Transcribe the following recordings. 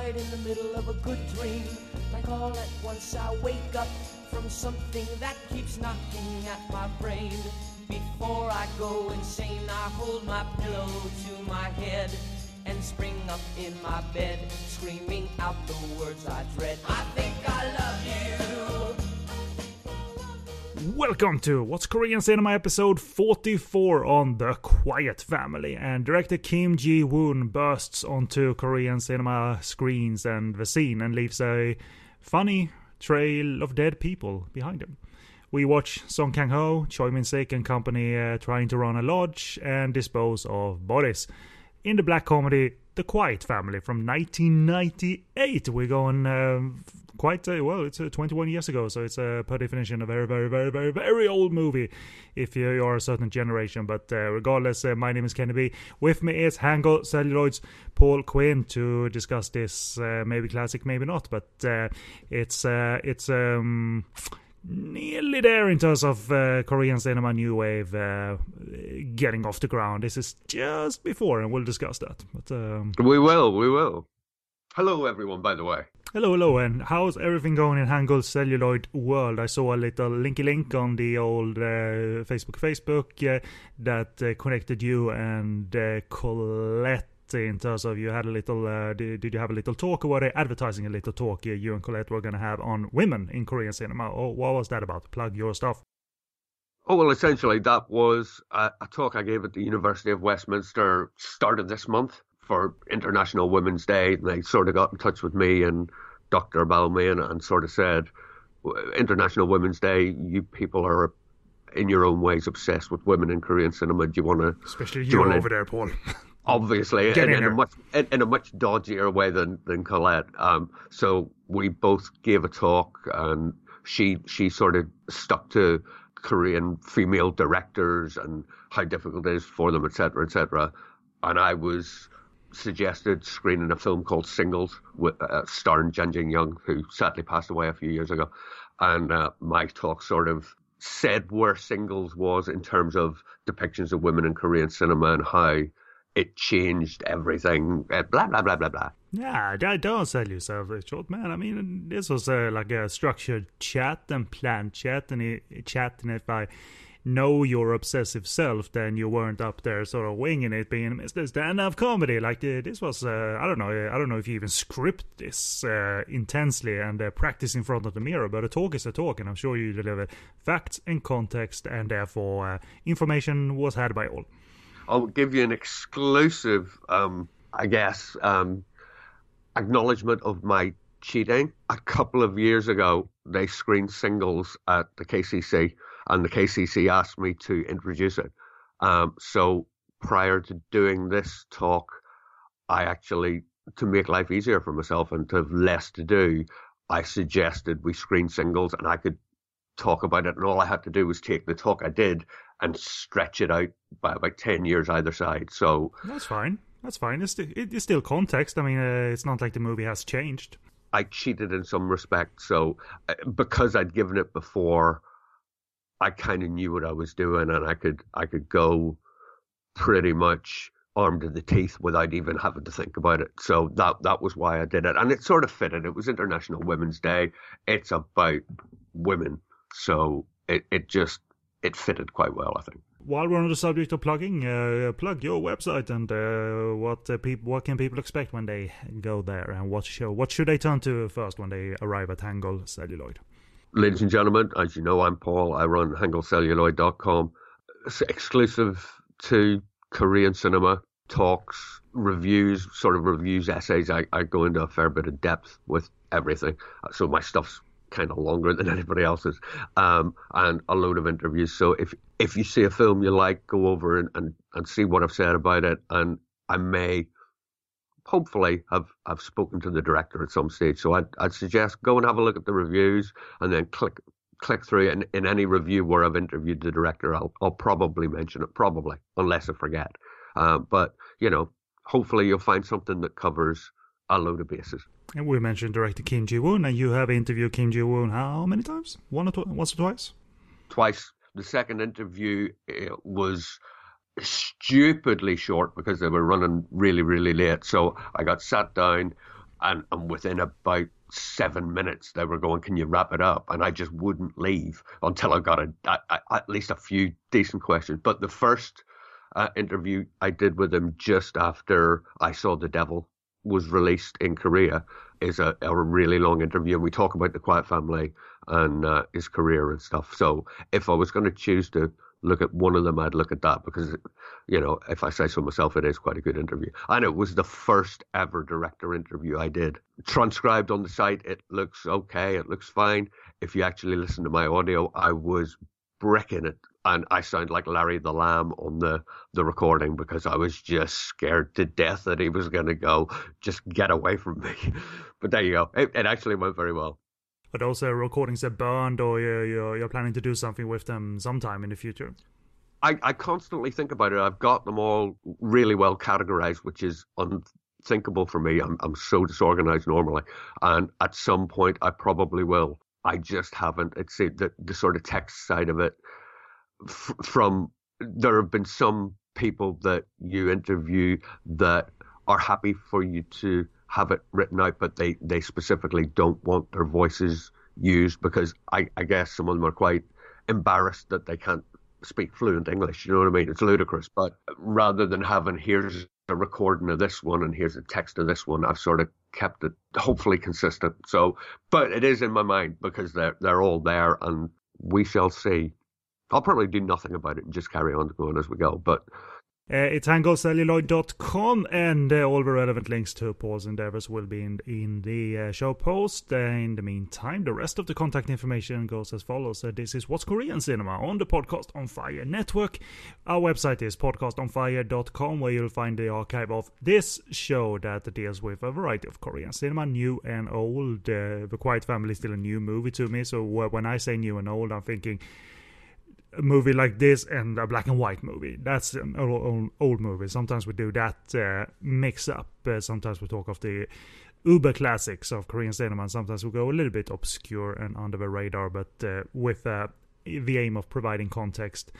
right in the middle of a good dream. Like all at once I wake up from something that keeps knocking at my brain. Before I go insane, I hold my pillow to my head and spring up in my bed, screaming out the words I dread. I think I love you. Welcome to What's Korean Cinema episode 44 on The Quiet Family. And director Kim Ji Woon bursts onto Korean cinema screens and the scene and leaves a funny trail of dead people behind him. We watch Song Kang Ho, Choi Min Sik and company uh, trying to run a lodge and dispose of bodies. In the black comedy The Quiet Family from 1998, we're going um, quite uh, well. It's uh, 21 years ago, so it's uh, per definition a very, very, very, very, very old movie if you are a certain generation. But uh, regardless, uh, my name is Kenny With me is Hangul Celluloid's Paul Quinn to discuss this. Uh, maybe classic, maybe not, but it's it's um, nearly there in terms of uh, Korean cinema new wave uh, getting off the ground. This is just before, and we'll discuss that. But um, We will, we will. Hello, everyone, by the way. hello, hello, and how's everything going in Hangul Celluloid world? I saw a little linky link on the old uh, Facebook Facebook that uh, connected you and uh, In terms of you had a little, uh, did, did you have a little talk or were they advertising a little talk uh, you and Colette were going to have on women in Korean cinema? Or what was that about? Plug your stuff. Oh, well, essentially, that was a, a talk I gave at the University of Westminster, started this month for International Women's Day. And they sort of got in touch with me and Dr. Balmain and sort of said, International Women's Day, you people are in your own ways obsessed with women in Korean cinema. Do you want to Especially you you wanna- over there, Paul. obviously in, a much in, in a much dodgier way than than Colette. Um, so we both gave a talk, and she she sort of stuck to Korean female directors and how difficult it is for them, etc., etc. And I was suggested screening a film called Singles, with, uh, starring Jin Young, who sadly passed away a few years ago. And uh, my talk sort of said where Singles was in terms of depictions of women in Korean cinema and how it changed everything. Uh, blah blah blah blah blah. Yeah, don't sell yourself short, man. I mean, this was uh, like a structured chat and planned chat, and chat. And if I know your obsessive self, then you weren't up there sort of winging it, being Mr. Stand-up comedy. Like uh, this was, uh, I don't know, I don't know if you even script this uh, intensely and uh, practice in front of the mirror. But a talk is a talk, and I'm sure you deliver facts and context, and therefore uh, information was had by all. I'll give you an exclusive, um, I guess, um, acknowledgement of my cheating. A couple of years ago, they screened singles at the KCC, and the KCC asked me to introduce it. Um, so prior to doing this talk, I actually, to make life easier for myself and to have less to do, I suggested we screen singles, and I could talk about it, and all I had to do was take the talk I did and stretch it out by about 10 years either side. So That's fine. That's fine. It's, it's still context. I mean, uh, it's not like the movie has changed. I cheated in some respect. So uh, because I'd given it before, I kind of knew what I was doing and I could, I could go pretty much armed to the teeth without even having to think about it. So that, that was why I did it. And it sort of fitted. It was International Women's Day. It's about women. So it, it just, it fitted quite well, I think. While we're on the subject of plugging, uh, plug your website and uh, what uh, peop- what can people expect when they go there, and what show what should they turn to first when they arrive at Hangul Celluloid? ladies and gentlemen, as you know, I'm Paul. I run HangulCelluloid.com. It's exclusive to Korean cinema talks, reviews, sort of reviews, essays. I, I go into a fair bit of depth with everything. So my stuff's kind of longer than anybody else's, um, and a load of interviews. So if if you see a film you like, go over and, and, and see what I've said about it, and I may hopefully have have spoken to the director at some stage. So I'd I'd suggest go and have a look at the reviews and then click click through and in any review where I've interviewed the director I'll I'll probably mention it probably unless I forget. Uh, but you know hopefully you'll find something that covers a load of bases. And we mentioned director Kim Ji Woon, and you have interviewed Kim Ji Woon how many times? One or tw- once or twice? Twice. The second interview uh, was stupidly short because they were running really really late. So I got sat down and and within about seven minutes they were going, "Can you wrap it up?" And I just wouldn't leave until I got a, a, a at least a few decent questions. But the first uh, interview I did with him just after I saw The Devil was released in Korea is a, a really long interview, and we talk about the Quiet Family and uh, his career and stuff. So if I was going to choose to look at one of them, I'd look at that because, you know, if I say so myself, it is quite a good interview. And it was the first ever director interview I did. Transcribed on the site, it looks okay, it looks fine. If you actually listen to my audio, I was bricking it. And I sound like Larry the Lamb on the, the recording because I was just scared to death that he was going to go, just get away from me. but there you go. It, it actually went very well. But uh, recordings are burned, or you're, you're, you're planning to do something with them sometime in the future? I, I constantly think about it. I've got them all really well categorized, which is unthinkable for me. I'm, I'm so disorganized normally. And at some point, I probably will. I just haven't. It's the, the sort of text side of it. F- from there have been some people that you interview that are happy for you to have it written out, but they, they specifically don't want their voices used because I, I guess some of them are quite embarrassed that they can't speak fluent English. You know what I mean? It's ludicrous. But rather than having here's a recording of this one and here's a text of this one, I've sort of kept it hopefully consistent. So, but it is in my mind because they're they're all there, and we shall see. I'll probably do nothing about it and just carry on going as we go. But uh, it's hangulcelluloid.com, and uh, all the relevant links to Paul's endeavors will be in, in the uh, show post. Uh, in the meantime, the rest of the contact information goes as follows. This is What's Korean Cinema on the Podcast on Fire network. Our website is podcastonfire.com, where you'll find the archive of this show that deals with a variety of Korean cinema, new and old. Uh, the Quiet Family is still a new movie to me, so when I say new and old, I'm thinking a movie like this and a black and white movie. That's an old, old, old movie. Sometimes we do that uh, mix up. Uh, sometimes we talk of the uber classics of Korean cinema, and sometimes we go a little bit obscure and under the radar, but uh, with uh, the aim of providing context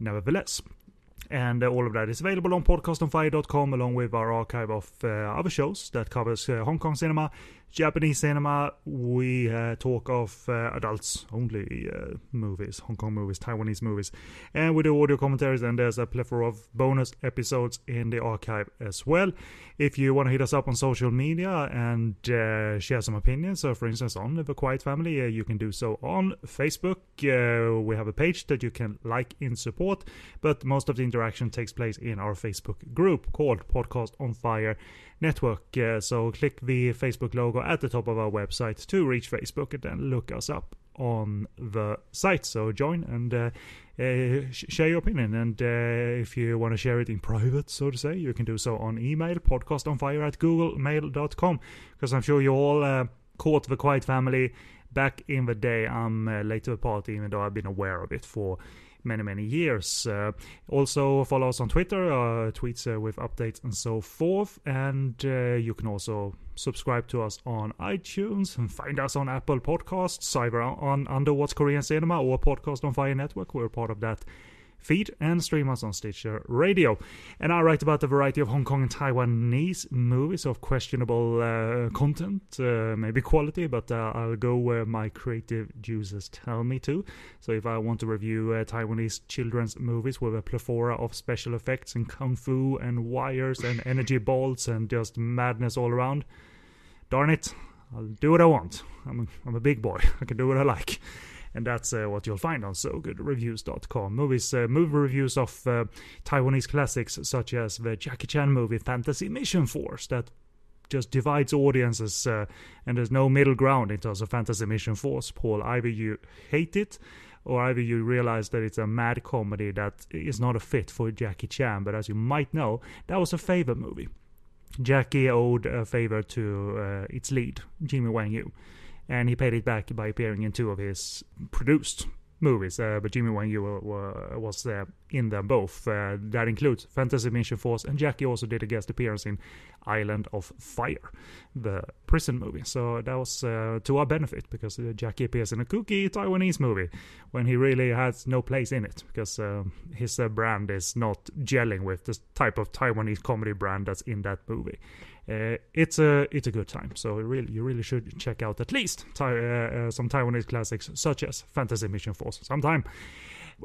nevertheless. And uh, all of that is available on podcastonfire.com along with our archive of uh, other shows that covers Hong Kong cinema, Japanese cinema, we uh, talk of uh, adults only uh, movies, Hong Kong movies, Taiwanese movies, and we do audio commentaries. And there's a plethora of bonus episodes in the archive as well. If you want to hit us up on social media and uh, share some opinions, so for instance on the Quiet Family, uh, you can do so on Facebook. Uh, we have a page that you can like in support, but most of the interaction takes place in our Facebook group called Podcast on Fire network. Uh, so click the Facebook logo at the top of our website to reach Facebook and then look us up on the site. So join and uh, uh, share your opinion. And uh, if you want to share it in private, so to say, you can do so on email, podcastonfire at googlemail.com. Because I'm sure you all caught the Quiet Family back in the day. I'm late to the party, even though I've been aware of it for many, many years. Uh, also, follow us on Twitter, uh, tweets uh, with updates and so forth. And you can also subscribe to us on iTunes and find us on Apple Podcasts, either on Under What's Korean Cinema or Podcast on Fire Network. We're part of that feed and stream us on Stitcher Radio. And I write about a variety of Hong Kong and Taiwanese movies of questionable uh, content, uh, maybe quality, but uh, I'll go where my creative juices tell me to. So if I want to review uh, Taiwanese children's movies with a plethora of special effects and kung fu and wires and energy balls and just madness all around, darn it, I'll do what I want. I'm a, I'm a big boy. I can do what I like and that's uh, what you'll find on SoGoodReviews.com. Movies, uh, movie reviews of uh, Taiwanese classics such as the Jackie Chan movie Fantasy Mission Force that just divides audiences, uh, and there's no middle ground in terms of Fantasy Mission Force. Paul, either you hate it, or either you realize that it's a mad comedy that is not a fit for Jackie Chan. But as you might know, that was a favorite movie. Jackie owed a favor to uh, its lead, Jimmy Wang Yu and he paid it back by appearing in two of his produced movies. Uh, but Jimmy Wang Yu was uh, in them both. Uh, that includes Fantasy Mission Force, and Jackie also did a guest appearance in Island of Fire, the prison movie. So that was uh, to our benefit because uh, Jackie appears in a kooky Taiwanese movie when he really has no place in it because uh, his brand is not gelling with the type of Taiwanese comedy brand that's in that movie. Uh, it's a it's a good time, so really you really should check out at least uh, uh, some Taiwanese classics such as Fantasy Mission Force sometime.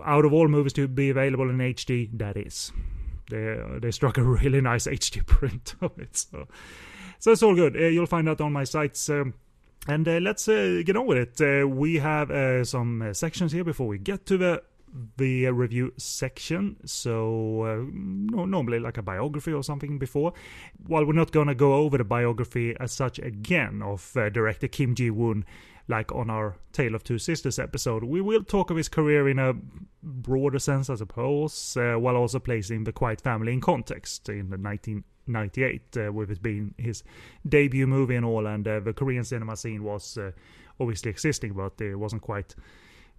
Out of all movies to be available in HD, that is. They they struck a really nice HD print of it, so so it's all good. Uh, you'll find that on my sites. Um, and uh, let's uh, get on with it. Uh, we have uh, some uh, sections here before we get to the the review section. So uh, no, normally like a biography or something before. While we're not gonna go over the biography as such again of director Kim Ji Woon, like on our Tale of Two Sisters episode, we will talk of his career in a broader sense, I suppose, while also placing the Quiet Family in context in the 19 98 uh, with it being his debut movie and all and uh, the korean cinema scene was uh, obviously existing but it wasn't quite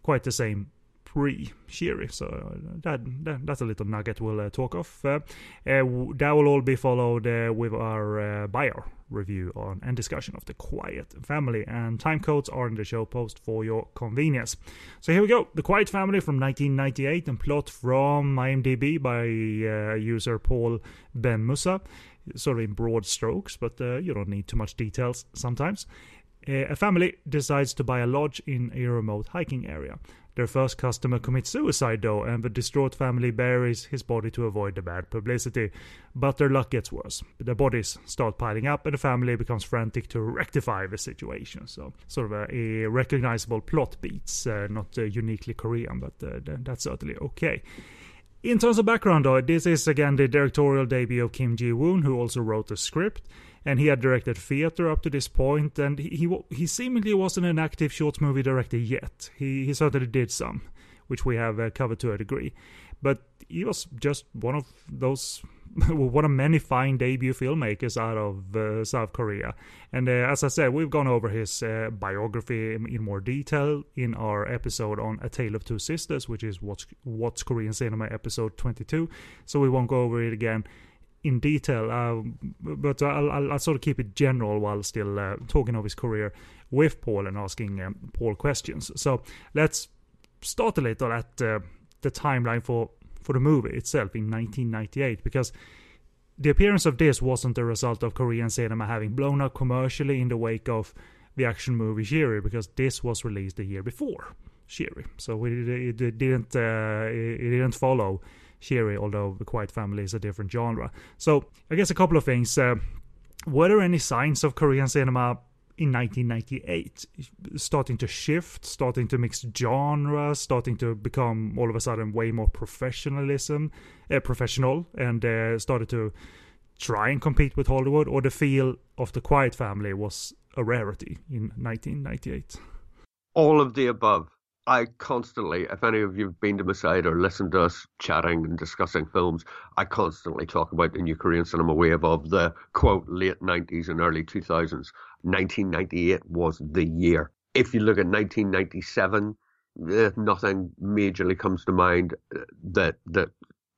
quite the same pre Shiri. So uh, that, that, that's a little nugget we'll uh, talk of. Uh, that will all be followed with our buyer review on and discussion of the Quiet Family, and time codes are in the show post for your convenience. So here we go: The Quiet Family from 1998, and plot from IMDb by uh, user Paul Ben Musa, sort of in broad strokes, but uh, you don't need too much details sometimes. Uh, a family decides to buy a lodge in a remote hiking area. Their first customer commits suicide though, and the distraught family buries his body to avoid the bad publicity. But their luck gets worse. The bodies start piling up, and the family becomes frantic to rectify the situation. So, sort of a, a recognizable plot beats, uh, not uh, uniquely Korean, but uh, that's certainly okay. In terms of background, though, this is again the directorial debut of Kim Ji Woon, who also wrote the script and he had directed theater up to this point, and he he, he seemingly wasn't an active short movie director yet. He he certainly did some, which we have uh, covered to a degree, but he was just one of those. one of many fine debut filmmakers out of uh, South Korea. And uh, as I said, we've gone over his uh, biography in, more detail in our episode on A Tale of Two Sisters, which is What's, What's Korean Cinema episode 22. So we won't go over it again in detail, uh, but I'll, I'll, I'll, sort of keep it general while still uh, talking of his career with Paul and asking um, Paul questions. So let's start a little at uh, the timeline for, for the movie itself in 1998, because the appearance of this wasn't a result of Korean cinema having blown up commercially in the wake of the action movie Shiri, because this was released the year before Shiri. So it, it, it didn't uh, it, it didn't follow Shiri, although The Quiet Family is a different genre. So, I guess a couple of things. Uh, were there any signs of Korean cinema in 1998 starting to shift, starting to mix genres, starting to become all of a sudden way more professionalism, uh, professional, and uh, started to try and compete with Hollywood, or the feel of the Quiet Family was a rarity in 1998? All of the above. I constantly, if any of you've been to my site or listened to us chatting and discussing films, I constantly talk about the new Korean cinema wave of the quote late 90s and early 2000s. 1998 was the year. If you look at 1997, eh, nothing majorly comes to mind eh, that that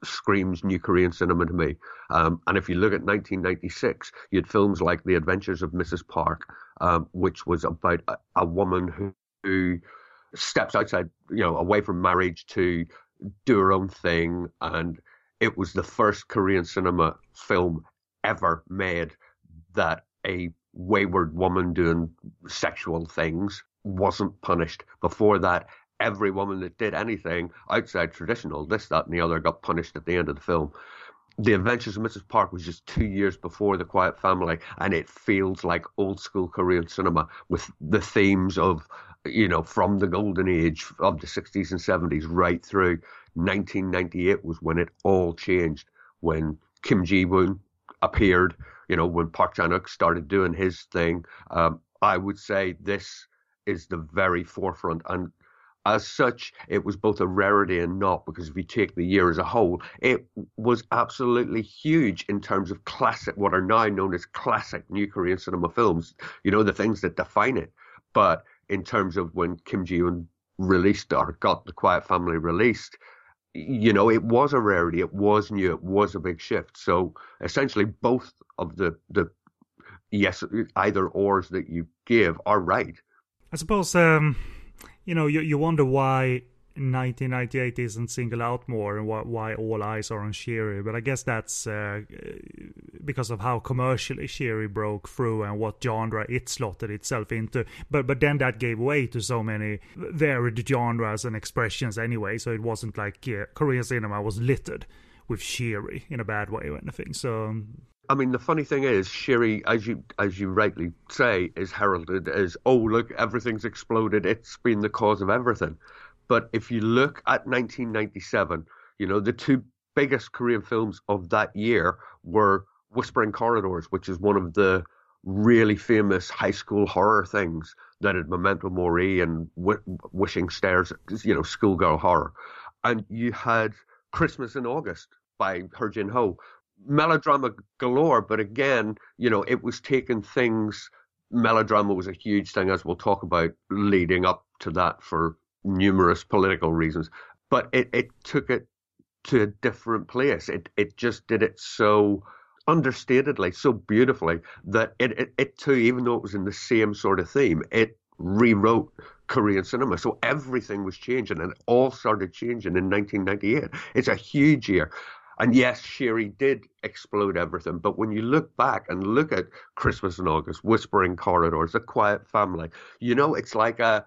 screams new Korean cinema to me. Um, and if you look at 1996, you had films like The Adventures of Mrs. Park, um, which was about a, a woman who, who steps outside, you know, away from marriage to do her own thing. And it was the first Korean cinema film ever made that a wayward woman doing sexual things wasn't punished. Before that, every woman that did anything outside traditional, this, that, and the other, got punished at the end of the film. The Adventures of Mrs. Park was just two years before The Quiet Family, and it feels like old school Korean cinema with the themes of you know, from the golden age of the 60s and 70s right through 1998 was when it all changed. When Kim Ji Woon appeared, you know, when Park Chan Wook started doing his thing. Um, I would say this is the very forefront. And as such, it was both a rarity and not, because if you take the year as a whole, it was absolutely huge in terms of classic, what are now known as classic new Korean cinema films, you know, the things that define it. But in terms of when Kim Ji Woon released or got the Quiet Family released, you know, it was a rarity. It was new. It was a big shift. So essentially, both of the the yes either ors that you give are right. I suppose um, you know you you wonder why 1998 isn't singled out more and why, why all eyes are on Shiri, but I guess that's uh, because of how commercially Shiri broke through and what genre it slotted itself into. But but then that gave way to so many varied genres and expressions anyway. So it wasn't like yeah, Korean cinema was littered with Shiri in a bad way or anything. So I mean, the funny thing is, Shiri, as you as you rightly say, is heralded as, oh look, everything's exploded. It's been the cause of everything. But if you look at 1997, you know the two biggest Korean films of that year were Whispering Corridors, which is one of the really famous high school horror things that had Memento Mori and w- Wishing Stairs, you know, schoolgirl horror. And you had Christmas in August by Hur Jin Ho. Melodrama galore, but again, you know, it was taking things. Melodrama was a huge thing, as we'll talk about, leading up to that for numerous political reasons. But it, it took it to a different place. It it just did it so understatedly, so beautifully that it, it, it too, even though it was in the same sort of theme, it rewrote Korean cinema. So everything was changing and it all started changing in 1998. It's a huge year. And yes, Shiri did explode everything. But when you look back and look at Christmas in August, Whispering Corridors, A Quiet Family, you know, it's like a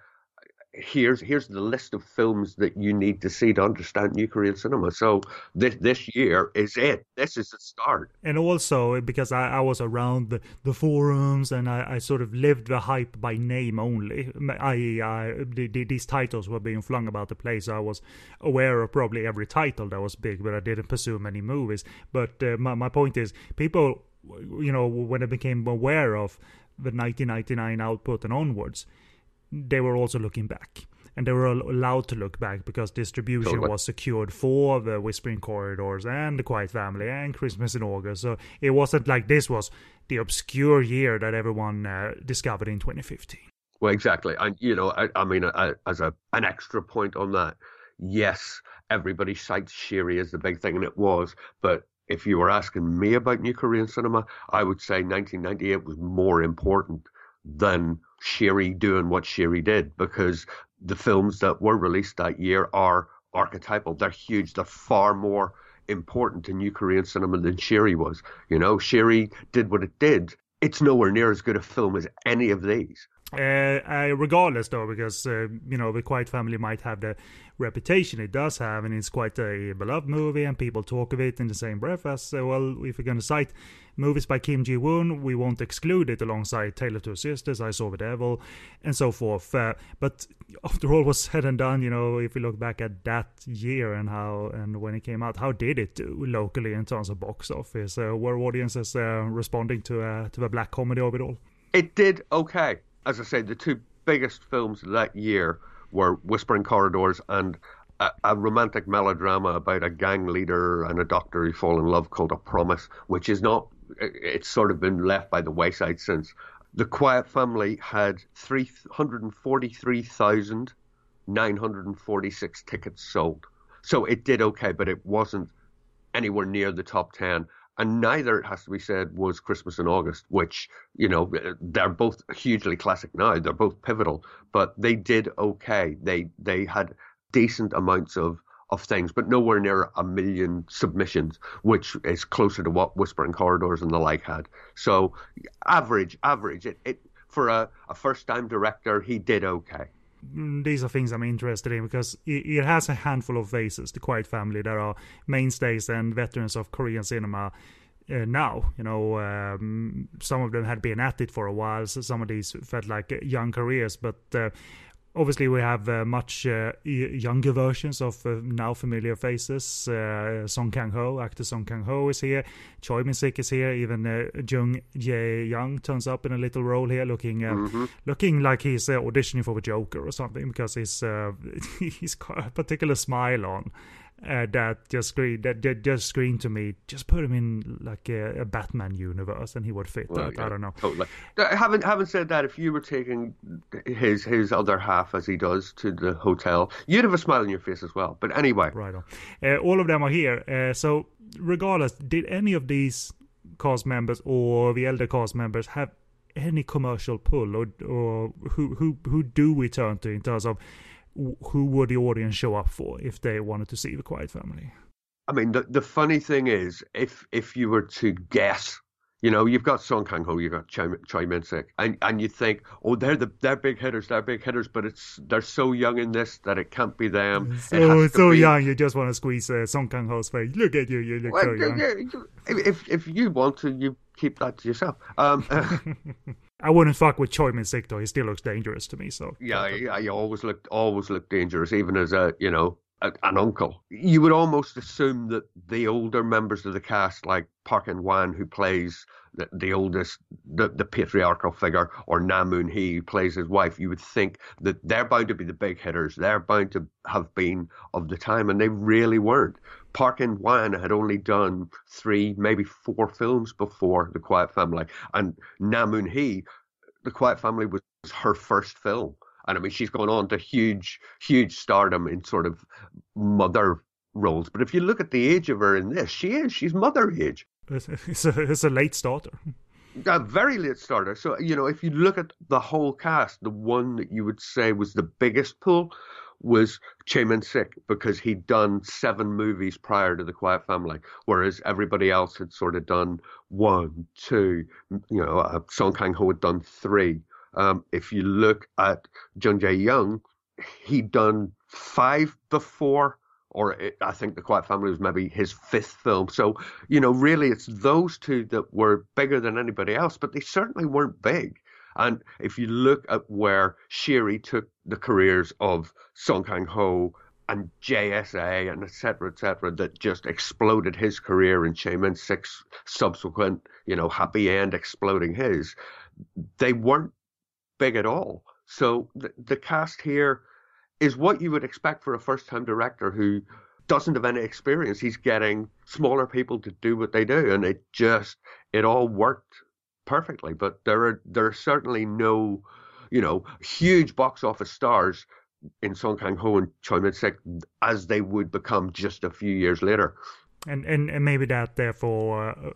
here's here's the list of films that you need to see to understand new Korean cinema. So this this year is it. This is the start. And also because I, I was around the, the forums and I, I sort of lived the hype by name only. I, I the, the, these titles were being flung about the place. I was aware of probably every title that was big, but I didn't pursue many movies. But uh, my my point is, people, you know, when I became aware of the 1999 output and onwards they were also looking back. And they were allowed to look back because distribution totally. was secured for the Whispering Corridors and the Quiet Family and Christmas in August. So it wasn't like this was the obscure year that everyone uh, discovered in 2015. Well, exactly. And, you know, I, I mean, I, as a an extra point on that, yes, everybody cites Shiri as the big thing, and it was. But if you were asking me about new Korean cinema, I would say 1998 was more important than Shiri doing what Shiri did because the films that were released that year are archetypal. They're huge. They're far more important to new Korean cinema than Shiri was. You know, Shiri did what it did. It's nowhere near as good a film as any of these. Uh, uh, regardless, though, because uh, you know the Quiet Family might have the reputation it does have, and it's quite a beloved movie, and people talk of it in the same breath as uh, well. If we're going to cite movies by Kim Ji Woon, we won't exclude it alongside Tale of Two Sisters, I Saw the Devil, and so forth. Uh, but after all was said and done, you know, if we look back at that year and how and when it came out, how did it do locally in terms of box office? Uh, were audiences responding to to the black comedy of it all? It did okay as I said, the two biggest films that year were Whispering Corridors and a, a, romantic melodrama about a gang leader and a doctor who fall in love called A Promise, which is not, it's sort of been left by the wayside since. The Quiet Family had 343,946 tickets sold. So it did okay, but it wasn't anywhere near the top 10 and neither, it has to be said, was Christmas in August, which, you know, they're both hugely classic now. They're both pivotal, but they did okay. They they had decent amounts of of things, but nowhere near a million submissions, which is closer to what Whispering Corridors and the like had. So average, average. It, it for a, a first time director, he did okay. Mm, these are things I'm interested in because it, has a handful of faces, the Quiet Family, that are mainstays and veterans of Korean cinema. Uh, now. You know, um, some of them had been at it for a while, so some of these felt like young careers, but uh, obviously we have uh, much uh, younger versions of uh, now familiar faces. Uh, Song Kang Ho, actor Song Kang Ho is here. Choi Min Sik is here. Even uh, Jung Jae Young turns up in a little role here, looking uh, mm-hmm. looking like he's uh, auditioning for the Joker or something because he's he's got a particular smile on uh, that just screamed that, that just screamed to me. Just put him in like a, a Batman universe, and he would fit well, that. Yeah, I don't know. Totally. Having having said that, if you were taking his his other half as he does to the hotel, you'd have a smile on your face as well. But anyway, right on. Uh, all of them are here. Uh, so regardless, did any of these cast members or the elder cast members have any commercial pull, or or who who who do we turn to in terms of who would the audience show up for if they wanted to see the Quiet Family? I mean, the the funny thing is, if if you were to guess You know, you've got Song Kang Ho, you've got Choi, Choi Min Sik, and and you think, oh, they're the they're big hitters, they're big hitters, but it's they're so young in this that it can't be them. So so be... young, you just want to squeeze uh, Song Kang Ho's face. Look at you, you look well, so young. If if you want to, you keep that to yourself. Um, I wouldn't fuck with Choi Min Sik though. He still looks dangerous to me. So yeah, he always looked always looked dangerous, even as a you know a, an uncle. You would almost assume that the older members of the cast, like Park In Hwan, who plays the, the oldest, the, the patriarchal figure, or Na Moon Hee, who plays his wife, you would think that they're bound to be the big hitters. They're bound to have been of the time, and they really weren't. Park In Hwan had only done three, maybe four films before The Quiet Family, and Na Moon Hee, The Quiet Family was her first film. And I mean, she's gone on to huge, huge stardom in sort of mother roles. But if you look at the age of her in this, she is. She's mother age. It's a, it's a late starter. A very late starter. So, you know, if you look at the whole cast, the one that you would say was the biggest pull was Choi Min Sik because he'd done seven movies prior to The Quiet Family, whereas everybody else had sort of done one, two, you know, uh, Song Kang Ho had done three. Um, if you look at Jung Jae Young, he'd done five before, or it, I think The Quiet Family was maybe his fifth film. So, you know, really it's those two that were bigger than anybody else, but they certainly weren't big. And if you look at where Shiri took the careers of Song Kang Ho and JSA and et cetera, et cetera, that just exploded his career in Min Sik's subsequent, you know, happy end exploding his, they weren't big at all. So the, the cast here is what you would expect for a first time director who doesn't have any experience. He's getting smaller people to do what they do, and it just it all worked perfectly. But there are there are certainly no, you know, huge box office stars in Song Kang Ho and Choi Min Sik as they would become just a few years later and, and and maybe that therefore uh,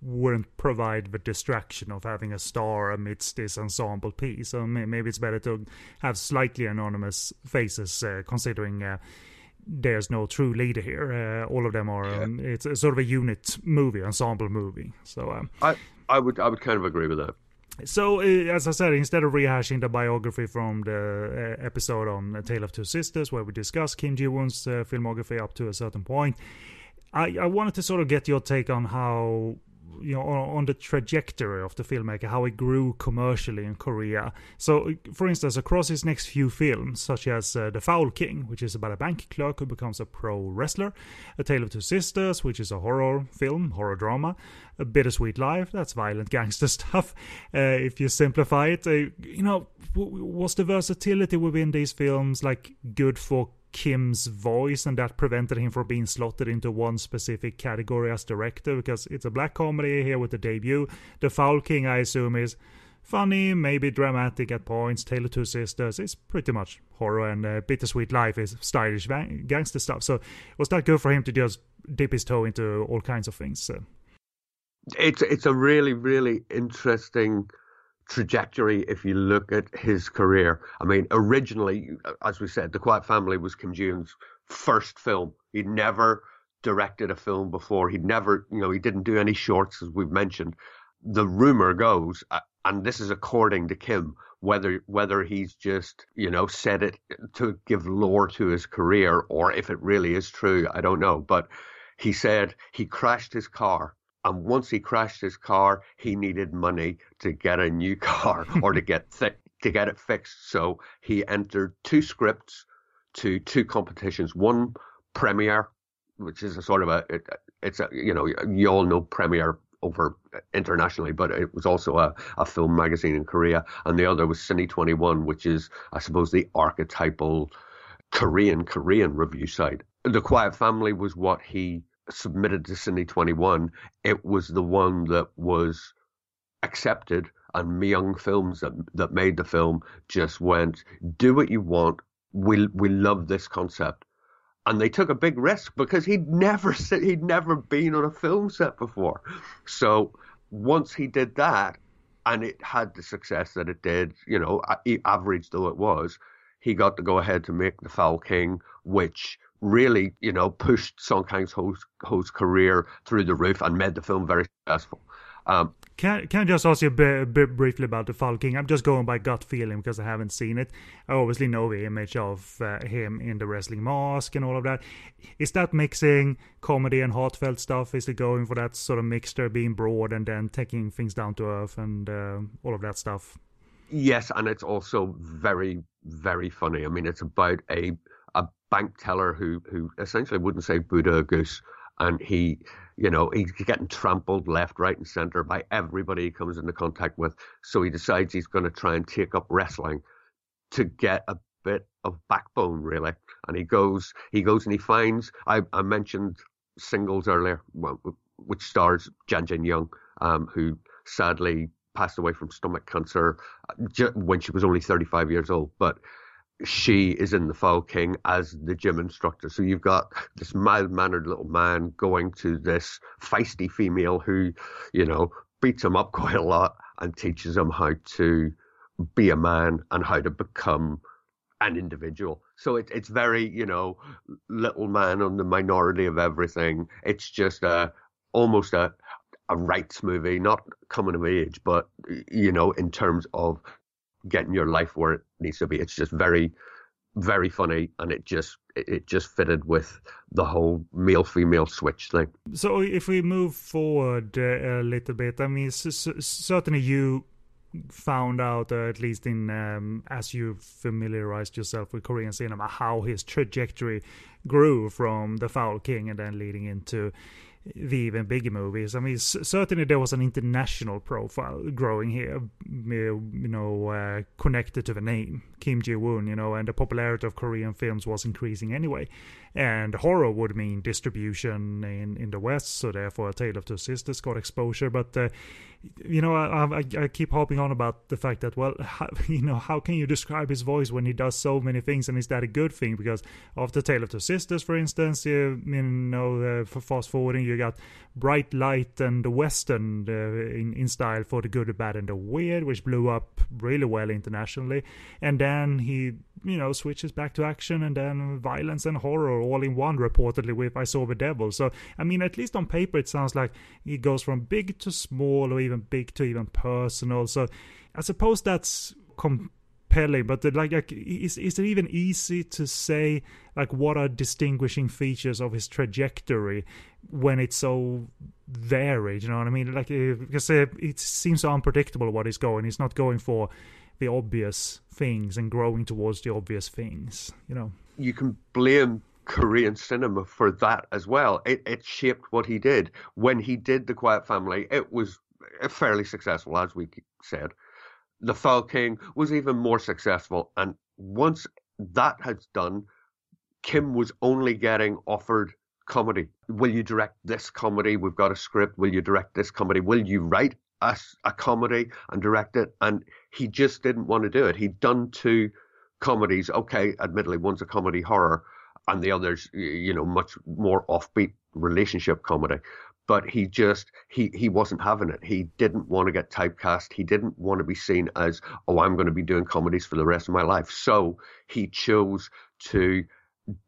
wouldn't provide the distraction of having a star amidst this ensemble piece. So maybe it's better to have slightly anonymous faces, uh, considering uh, there's no true leader here. Uh, all of them are. Yeah. Um, it's a sort of a unit movie, ensemble movie. So um, I I would I would kind of agree with that. So, uh, as I said, instead of rehashing the biography from the uh, episode on A Tale of Two Sisters, where we discussed Kim Ji Woon's uh, filmography up to a certain point, I, I wanted to sort of get your take on how you know on, the trajectory of the filmmaker how he grew commercially in korea. So for instance across his next few films such as uh, the foul king which is about a bank clerk who becomes a pro wrestler a tale of two sisters which is a horror film horror drama a bittersweet life that's violent gangster stuff uh, if you simplify it uh, you know was the versatility within these films like good for Kim's voice, and that prevented him from being slotted into one specific category as director because it's a black comedy here with the debut. The Foul King, I assume, is funny, maybe dramatic at points. Tale of Two Sisters is pretty much horror, and uh, Bittersweet Life is stylish gangster stuff. So was that good for him to just dip his toe into all kinds of things? It's it's a really really interesting trajectory if you look at his career. I mean, originally, as we said, The Quiet Family was Kim Ji-woon's first film. He'd never directed a film before. He'd never, you know, he didn't do any shorts, as we've mentioned. The rumor goes, uh, and this is according to Kim, whether whether he's just, you know, said it to give lore to his career or if it really is true, I don't know. But he said he crashed his car and once he crashed his car, he needed money to get a new car or to get to get it fixed. So he entered two scripts to two competitions. One premiere, which is a sort of a it, it's a you know you all know premiere over internationally, but it was also a, a film magazine in Korea, and the other was Cine 21, which is I suppose the archetypal Korean Korean review site. The Quiet Family was what he submitted to Cine 21, it was the one that was accepted, and Myung Films that that made the film just went, "Do what you want. We we love this concept." And they took a big risk because he'd never he'd never been on a film set before. So once he did that, and it had the success that it did, you know, average though it was, he got to go ahead to make The Foul King, which really, you know, pushed Song Kang Ho's, Ho's career through the roof and made the film very successful. Um, can, can I just ask you a bit, a bit, briefly about the Foul King? I'm just going by gut feeling because I haven't seen it. I obviously know the image of uh, him in the wrestling mask and all of that. Is that mixing comedy and heartfelt stuff? Is it going for that sort of mixture, being broad and then taking things down to earth and uh, all of that stuff? Yes, and it's also very, very funny. I mean, it's about a a bank teller who who essentially wouldn't say Buddha goose, and he, you know, he's getting trampled left, right, and center by everybody he comes into contact with. So he decides he's going to try and take up wrestling to get a bit of backbone, really. And he goes, he goes and he finds. I, I mentioned singles earlier, which stars Jin Jin Young, um, who sadly passed away from stomach cancer uh, when she was only 35 years old. But she is in the Foul King as the gym instructor. So you've got this mild mannered little man going to this feisty female who, you know, beats him up quite a lot and teaches him how to be a man and how to become an individual. So it, it's very, you know, little man on the minority of everything. It's just a almost a a rights movie, not coming of age, but you know, in terms of getting your life where needs to be. It's just very, very funny, and it just it just fitted with the whole male female switch thing. So if we move forward uh, a little bit, I mean, certainly you found out, uh, at least in um, as you familiarized yourself with Korean cinema, how his trajectory grew from The Foul King and then leading into the even bigger movies. I mean, certainly there was an international profile growing here, you know, uh, connected to the name Kim Ji Woon, you know, and the popularity of Korean films was increasing anyway. And horror would mean distribution in, in the West, so therefore A Tale of Two Sisters got exposure. But, uh, you know, I, I, I, keep harping on about the fact that, well, how, you know, how can you describe his voice when he does so many things, and is that a good thing? Because after Tale of Two Sisters, for instance, you, you know, uh, for fast forwarding, you got Bright Light and the Western uh, in, in style for the good, the bad, and the weird, which blew up really well internationally. And then he you know switches back to action and then violence and horror all in one reportedly with I Saw the Devil. So I mean at least on paper it sounds like he goes from big to small or even big to even personal. So I suppose that's compelling, but the, like, like is is it even easy to say like what are distinguishing features of his trajectory when it's so varied? You know what I mean? Like because uh, it seems so unpredictable what he's going. He's not going for the obvious things and growing towards the obvious things, you know. You can blame Korean cinema for that as well. It, it shaped what he did. When he did The Quiet Family, it was fairly successful, as we said. The Foul King was even more successful. And once that had done, Kim was only getting offered comedy. Will you direct this comedy? We've got a script. Will you direct this comedy? Will you write a, a comedy and direct it? And he just didn't want to do it. He'd done two comedies. Okay, admittedly, one's a comedy horror, and the other's you know much more offbeat relationship comedy. But he just he he wasn't having it. He didn't want to get typecast. He didn't want to be seen as oh I'm going to be doing comedies for the rest of my life. So he chose to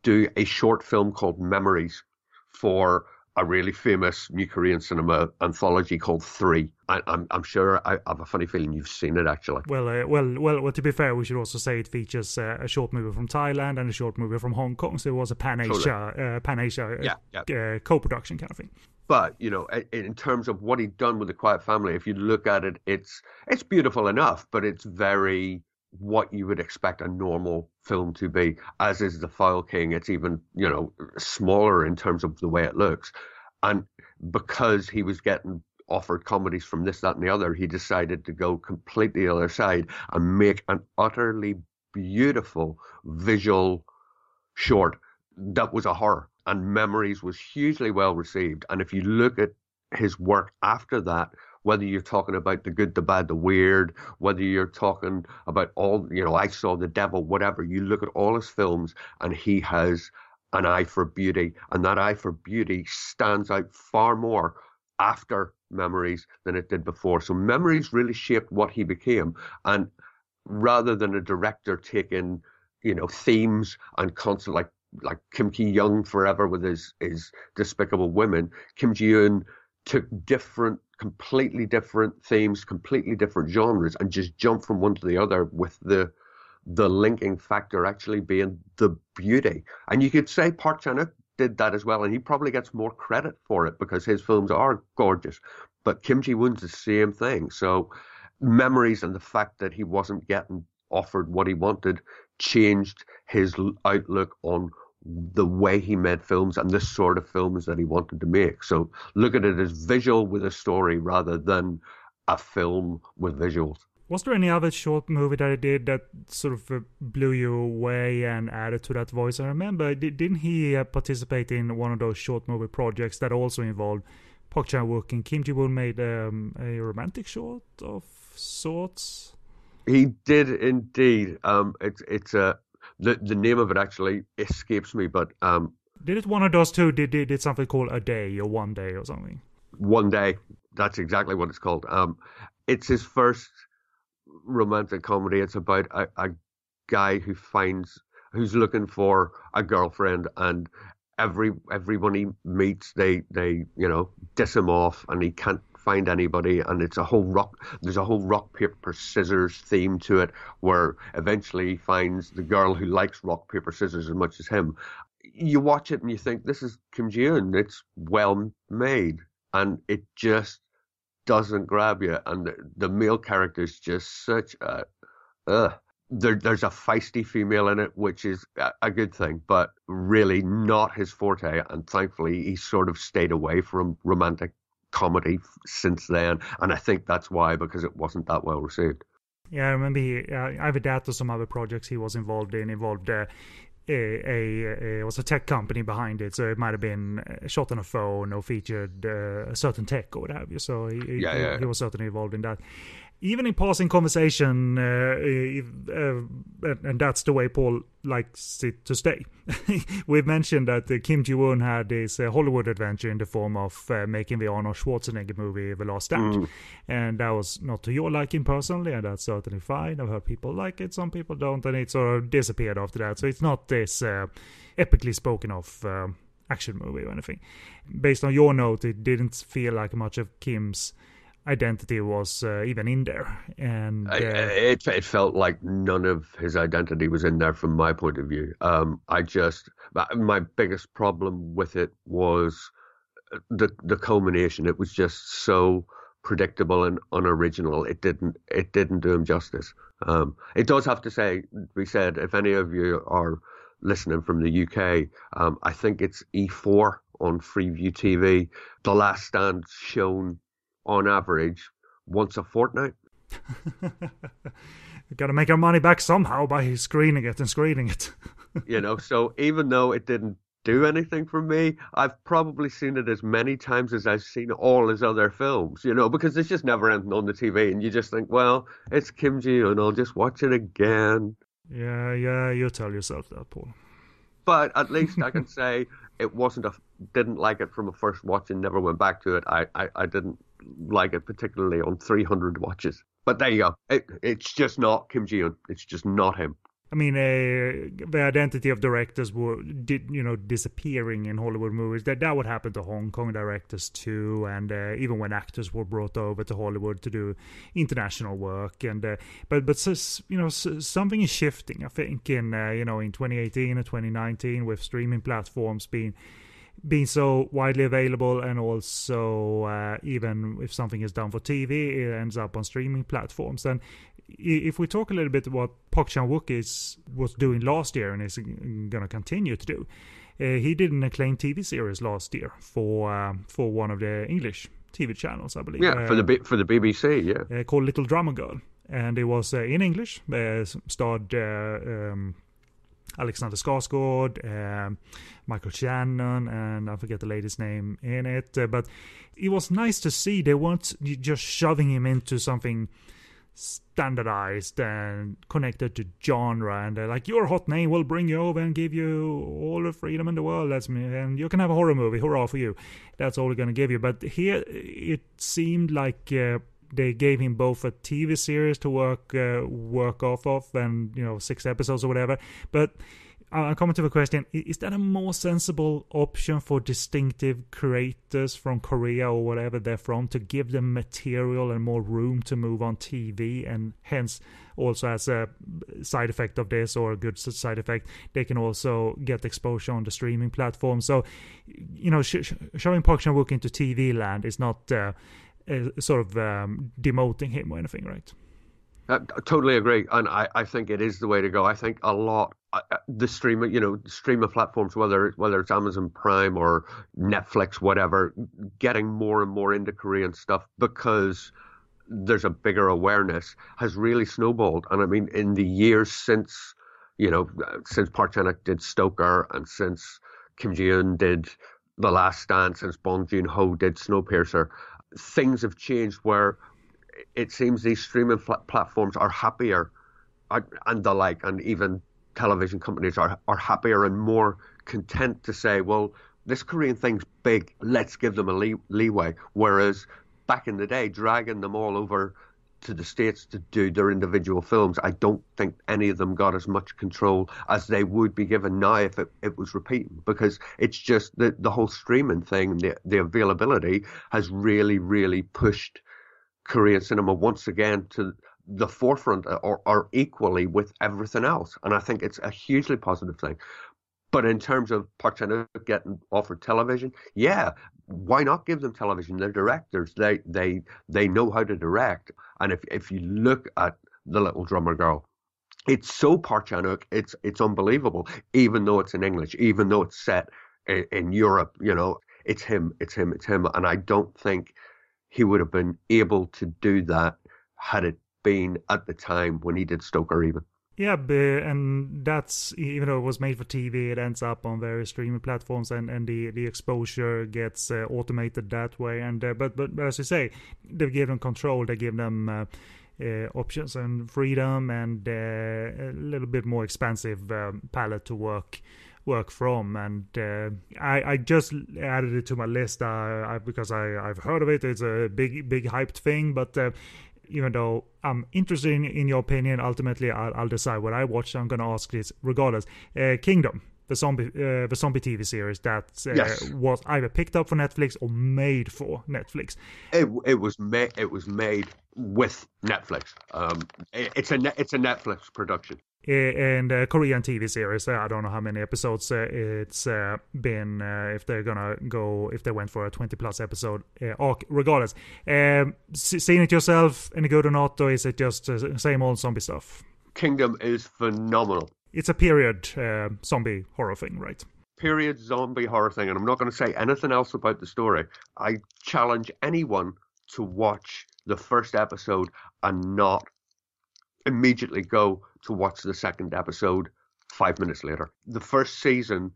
do a short film called Memories for a really famous new Korean cinema anthology called Three. I, am I'm sure I, have a funny feeling you've seen it actually. Well, uh, well, well, well. To be fair, we should also say it features uh, a short movie from Thailand and a short movie from Hong Kong. So it was a Pan Asia, totally. uh, Pan Asia, uh, yeah, yeah. Uh, co-production kind of thing. But you know, in terms of what he'd done with the Quiet Family, if you look at it, it's it's beautiful enough, but it's very what you would expect a normal film to be, as is The Foul King. It's even, you know, smaller in terms of the way it looks. And because he was getting offered comedies from this, that, and the other, he decided to go completely the other side and make an utterly beautiful visual short that was a horror. And Memories was hugely well received. And if you look at his work after that, whether you're talking about the good, the bad, the weird, whether you're talking about all, you know, I saw the devil, whatever, you look at all his films and he has an eye for beauty. And that eye for beauty stands out far more after memories than it did before. So memories really shaped what he became. And rather than a director taking, you know, themes and constant like like Kim Ki Young forever with his his despicable women, Kim Ji Woon took different completely different themes, completely different genres, and just jump from one to the other with the the linking factor actually being the beauty. And you could say Park Chan-wook did that as well, and he probably gets more credit for it because his films are gorgeous. But Kim Ji Woon's the same thing. So memories and the fact that he wasn't getting offered what he wanted changed his outlook on the way he made films and the sort of films that he wanted to make. So look at it as visual with a story rather than a film with visuals. Was there any other short movie that he did that sort of uh, blew you away and added to that voice? I remember, didn't he uh, participate in one of those short movie projects that also involved Park Chan Wook and Kim Ji Woon made um, a romantic short of sorts? He did indeed. Um, it's it's a the the name of it actually escapes me, but um, did it one of those two? Did did, did something called a day or one day or something? One day. That's exactly what it's called. Um, it's his first romantic comedy. It's about a, a guy who finds who's looking for a girlfriend and every everyone he meets they they you know diss him off and he can't find anybody and it's a whole rock there's a whole rock paper scissors theme to it where eventually he finds the girl who likes rock paper scissors as much as him you watch it and you think this is Kim Ji Woon it's well made and it just doesn't grab you, and the, the male character is just such a. Uh, there, there's a feisty female in it, which is a, a, good thing, but really not his forte. And thankfully, he sort of stayed away from romantic comedy since then. And I think that's why, because it wasn't that well received. Yeah, I remember he, uh, either that or some other projects he was involved in involved uh, a, a, was a tech company behind it, so it might have been shot on a phone or featured uh, a certain tech or what have you. So he, yeah, he, yeah. he was certainly involved in that even in passing conversation, uh, uh, and that's the way Paul likes it to stay. We've mentioned that uh, Kim Ji Woon had his uh, Hollywood adventure in the form of uh, making the Arnold Schwarzenegger movie The Last Stand, mm. and that was not to your liking personally, and that's certainly fine. I've heard people like it, some people don't, and it sort of disappeared after that. So it's not this uh, epically spoken of action movie or anything. Based on your note, it didn't feel like much of Kim's identity was uh, even in there, and uh, it it felt like none of his identity was in there from my point of view. Um, I just my biggest problem with it was uh, the the culmination. It was just so predictable and unoriginal. It didn't it didn't do him justice. Um, it does have to say be said if any of you are listening from the UK, um, I think it's E4 on Freeview TV. The Last Stand shown on average once a fortnight. got to make our money back somehow by screening it and screening it. you know, so even though it didn't do anything for me, I've probably seen it as many times as I've seen all his other films, you know, because it's just never ending on the TV and you just think, well, it's Kim Ji and I'll just watch it again. Yeah, yeah, you tell yourself that, Paul. But at least I can say it wasn't a didn't like it from a first watch and never went back to it. I, I, I didn't like it particularly on 300 watches. But there you go. It, it's just not Kim Ji Woon. It's just not him. I mean, uh, the identity of directors were did you know disappearing in Hollywood movies. That that would happen to Hong Kong directors too, and uh, even when actors were brought over to Hollywood to do international work. And uh, but but you know something is shifting. I think in uh, you know in 2018 and 2019 with streaming platforms being being so widely available and also uh, even if something is done for TV, it ends up on streaming platforms. And if we talk a little bit about Park Chan Wook is was doing last year and is going to continue to do, uh, he did an acclaimed TV series last year for uh, for one of the English TV channels, I believe. Yeah, for the for the BBC, yeah, uh, called Little Drummer Girl, and it was uh, in English. Uh, starred um, Alexander Skarsgård, um, Michael Shannon, and I forget the lady's name in it. Uh, but it was nice to see they weren't just shoving him into something standardized and connected to genre and they're like your hot name will bring you over and give you all the freedom in the world that's me and you can have a horror movie hurrah for you that's all we're gonna give you but here it seemed like uh, they gave him both a TV series to work uh, work off of and you know six episodes or whatever. But I'm coming to the question: Is that a more sensible option for distinctive creators from Korea or whatever they're from to give them material and more room to move on TV, and hence also as a side effect of this or a good side effect, they can also get exposure on the streaming platform. So, you know, sh- showing Park Chan Wook into TV land is not uh, uh, sort of um, demoting him or anything, right? I totally agree, and I, I think it is the way to go. I think a lot uh, uh the streamer, you know, streamer platforms, whether whether it's Amazon Prime or Netflix, whatever, getting more and more into Korean stuff because there's a bigger awareness has really snowballed. And I mean, in the years since, you know, since Park Chan did Stoker and since Kim Ji Woon did The Last Stand, since Bong Joon Ho did Snowpiercer, things have changed where it seems these streaming platforms are happier uh, and the like, and even television companies are, are happier and more content to say, well, this Korean thing's big, let's give them a lee- leeway. Whereas back in the day, dragging them all over to the States to do their individual films, I don't think any of them got as much control as they would be given now if it, it was repeating. Because it's just that the whole streaming thing, the, the availability has really, really pushed Korean cinema once again to the forefront or, or equally with everything else. And I think it's a hugely positive thing. But in terms of Park Chan getting offered television, yeah, why not give them television? They're directors. They they they know how to direct. And if if you look at the Little Drummer Girl, it's so Park Chan it's it's unbelievable. Even though it's in English, even though it's set in, in Europe, you know, it's him, it's him, it's him. And I don't think he would have been able to do that had it been at the time when he did Stoker even. Yeah, and that's even though it was made for TV, it ends up on various streaming platforms, and, and the, the exposure gets uh, automated that way. And uh, but but as you say, they give them control, they give them uh, uh options and freedom, and uh, a little bit more expensive um, palette to work work from. And uh, I, I just added it to my list I, because I, I've heard of it. It's a big, big hyped thing. But uh, even though I'm interested in, in your opinion, ultimately I'll, I'll, decide what I watch. I'm going to ask this regardless. Uh, Kingdom. The zombie, uh, the zombie TV series that uh, yes. was either picked up for Netflix or made for Netflix. It, it was made. It was made with Netflix. Um, it, it's a it's a Netflix production and uh, Korean TV series. Uh, I don't know how many episodes uh, it's uh, been. Uh, if they're gonna go, if they went for a twenty plus episode arc, regardless. Um, seeing it yourself, any good or not, or is it just same old zombie stuff? Kingdom is phenomenal. It's a period zombie horror thing, right? Period zombie horror thing, and I'm not going to say anything else about the story. I challenge anyone to watch the first episode and not immediately go to watch the second episode five minutes later. The first season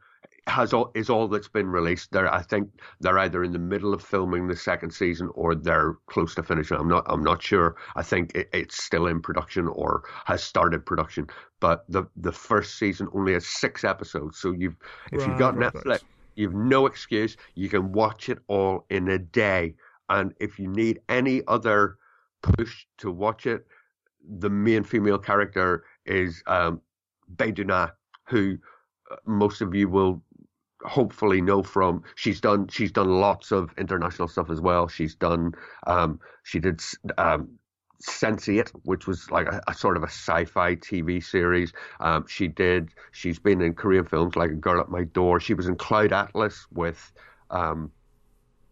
has all is all that's been released. There, I think they're either in the middle of filming the second season or they're close to finishing. I'm not. I'm not sure. I think it, it's still in production or has started production. But the the first season only has six episodes. So you've if right, you've got Netflix, you've no excuse. You can watch it all in a day. And if you need any other push to watch it, the main female character is um, Bae Doona, who uh, most of you will hopefully know from. She's done she's done lots of international stuff as well. She's done um, she did um, Sense8, which was like a, a, sort of a sci-fi TV series. Um, she did. She's been in Korean films like A Girl at My Door. She was in Cloud Atlas with. Um,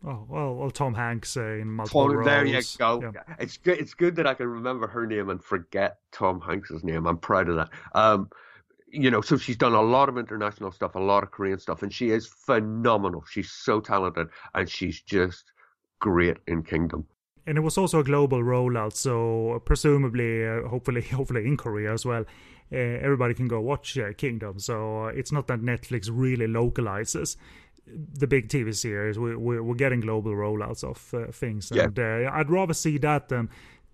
Oh well, well, Tom Hanks uh, in multiple Tom, roles. There you go. Yeah. It's good. It's good that I can remember her name and forget Tom Hanks's name. I'm proud of that. Um, you know, so she's done a lot of international stuff, a lot of Korean stuff, and she is phenomenal. She's so talented, and she's just great in Kingdom. And it was also a global rollout, so presumably, uh, hopefully, hopefully in Korea as well, uh, everybody can go watch uh, Kingdom. So it's not that Netflix really localizes the big TV series. We, we, are getting global rollouts of uh, things. And yeah. uh, I'd rather see that than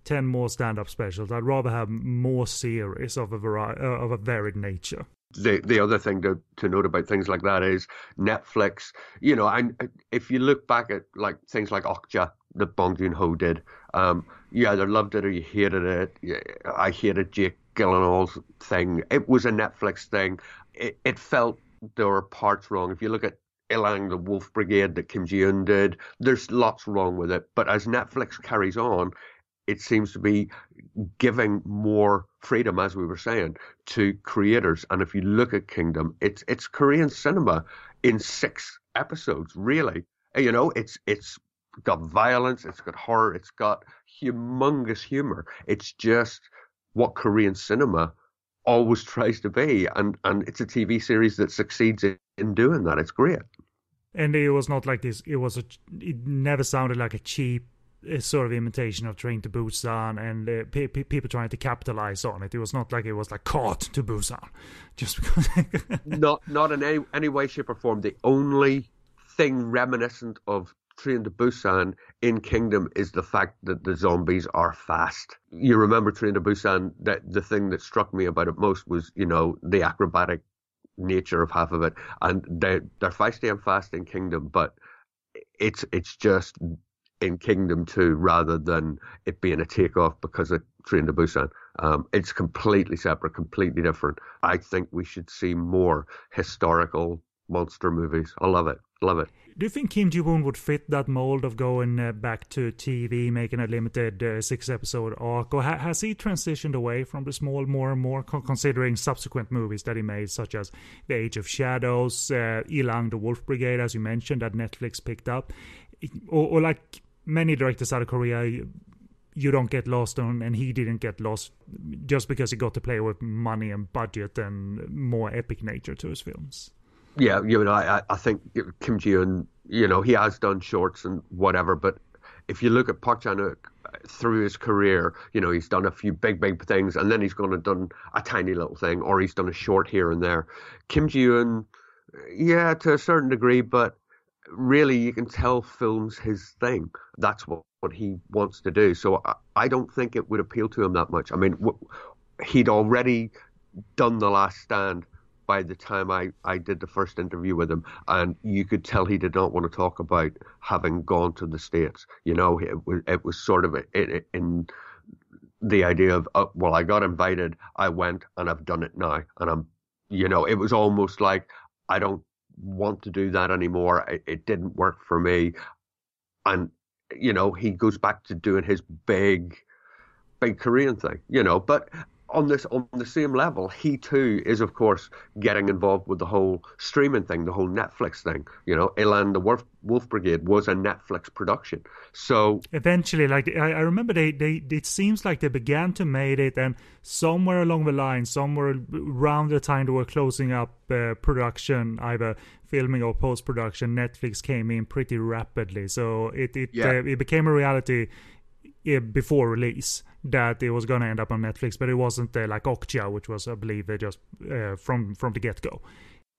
10 more stand up specials. I'd rather have more series of a, vari- uh, of a varied nature. The the other thing to, to note about things like that is Netflix. You know, and if you look back at like things like Okja that Bong Joon Ho did, um, you either loved it or you hated it. I hated Jake Gyllenhaal's thing. It was a Netflix thing it, it felt there were parts wrong. If you look at Illang, the Wolf Brigade that Kim Ji Woon did, there's lots wrong with it. But as Netflix carries on, it seems to be giving more freedom, as we were saying, to creators. And if you look at Kingdom, it's it's Korean cinema in six episodes, really. You know, it's it's got violence, it's got horror, it's got humongous humor. It's just what Korean cinema always tries to be, and and it's a TV series that succeeds in doing that. It's great. And it was not like this. It was a. It never sounded like a cheap a sort of imitation of Train to Busan and uh, pe- pe- people trying to capitalize on it. It was not like it was like caught to Busan, just because. not not in any any way, shape, or form. The only thing reminiscent of Train to Busan in Kingdom is the fact that the zombies are fast. You remember Train to Busan? That the thing that struck me about it most was you know the acrobatic nature of half of it, and they're, they're feisty and fast in Kingdom, but it's it's just in Kingdom 2 rather than it being a takeoff because of Train to Busan. Um, it's completely separate, completely different. I think we should see more historical monster movies. I love it. Love it. Do you think Kim Ji Woon would fit that mold of going uh, back to TV, making a limited uh, six episode arc? Or ha- has he transitioned away from the small more and more, considering subsequent movies that he made, such as The Age of Shadows, uh, Illang, The Wolf Brigade, as you mentioned, that Netflix picked up? Or, or like many directors out of Korea, you don't get lost on, and he didn't get lost just because he got to play with money and budget and more epic nature to his films. Yeah, you know, I, I think Kim Ji Woon, you know, he has done shorts and whatever, but if you look at Park Chan Wook uh, through his career, you know, he's done a few big, big things, and then he's gone and done a tiny little thing, or he's done a short here and there. Kim Ji Woon, yeah, to a certain degree, but really you can tell film's his thing. That's what, what he wants to do. So I, I don't think it would appeal to him that much. I mean, he'd already done The Last Stand by the time I, I did the first interview with him, and you could tell he did not want to talk about having gone to the States. You know, it was, it was sort of in, in the idea of, oh, well, I got invited, I went, and I've done it now. And I'm, you know, it was almost like, I don't want to do that anymore. It, it didn't work for me. And, you know, he goes back to doing his big, big Korean thing, you know, but on this on the same level, he too is of course getting involved with the whole streaming thing, the whole Netflix thing. You know, Illang the Wolf, Wolf Brigade was a Netflix production. So eventually, like I, I remember, they, they it seems like they began to make it, and somewhere along the line, somewhere around the time they were closing up uh, production, either filming or post production, Netflix came in pretty rapidly. So it it yeah. uh, it became a reality before release that it was going to end up on Netflix, but it wasn't uh, like Okja, which was, I believe, uh, just uh, from from the get go.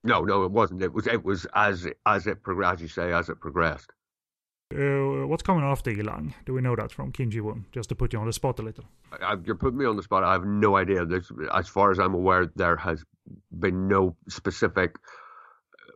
No, no, it wasn't. It was it was as as it progressed, you say, as it progressed. Uh, what's coming after Illang? Do we know that from Kim Ji Woon? Just to put you on the spot a little. I, you're putting me on the spot. I have no idea. There's, as far as I'm aware, there has been no specific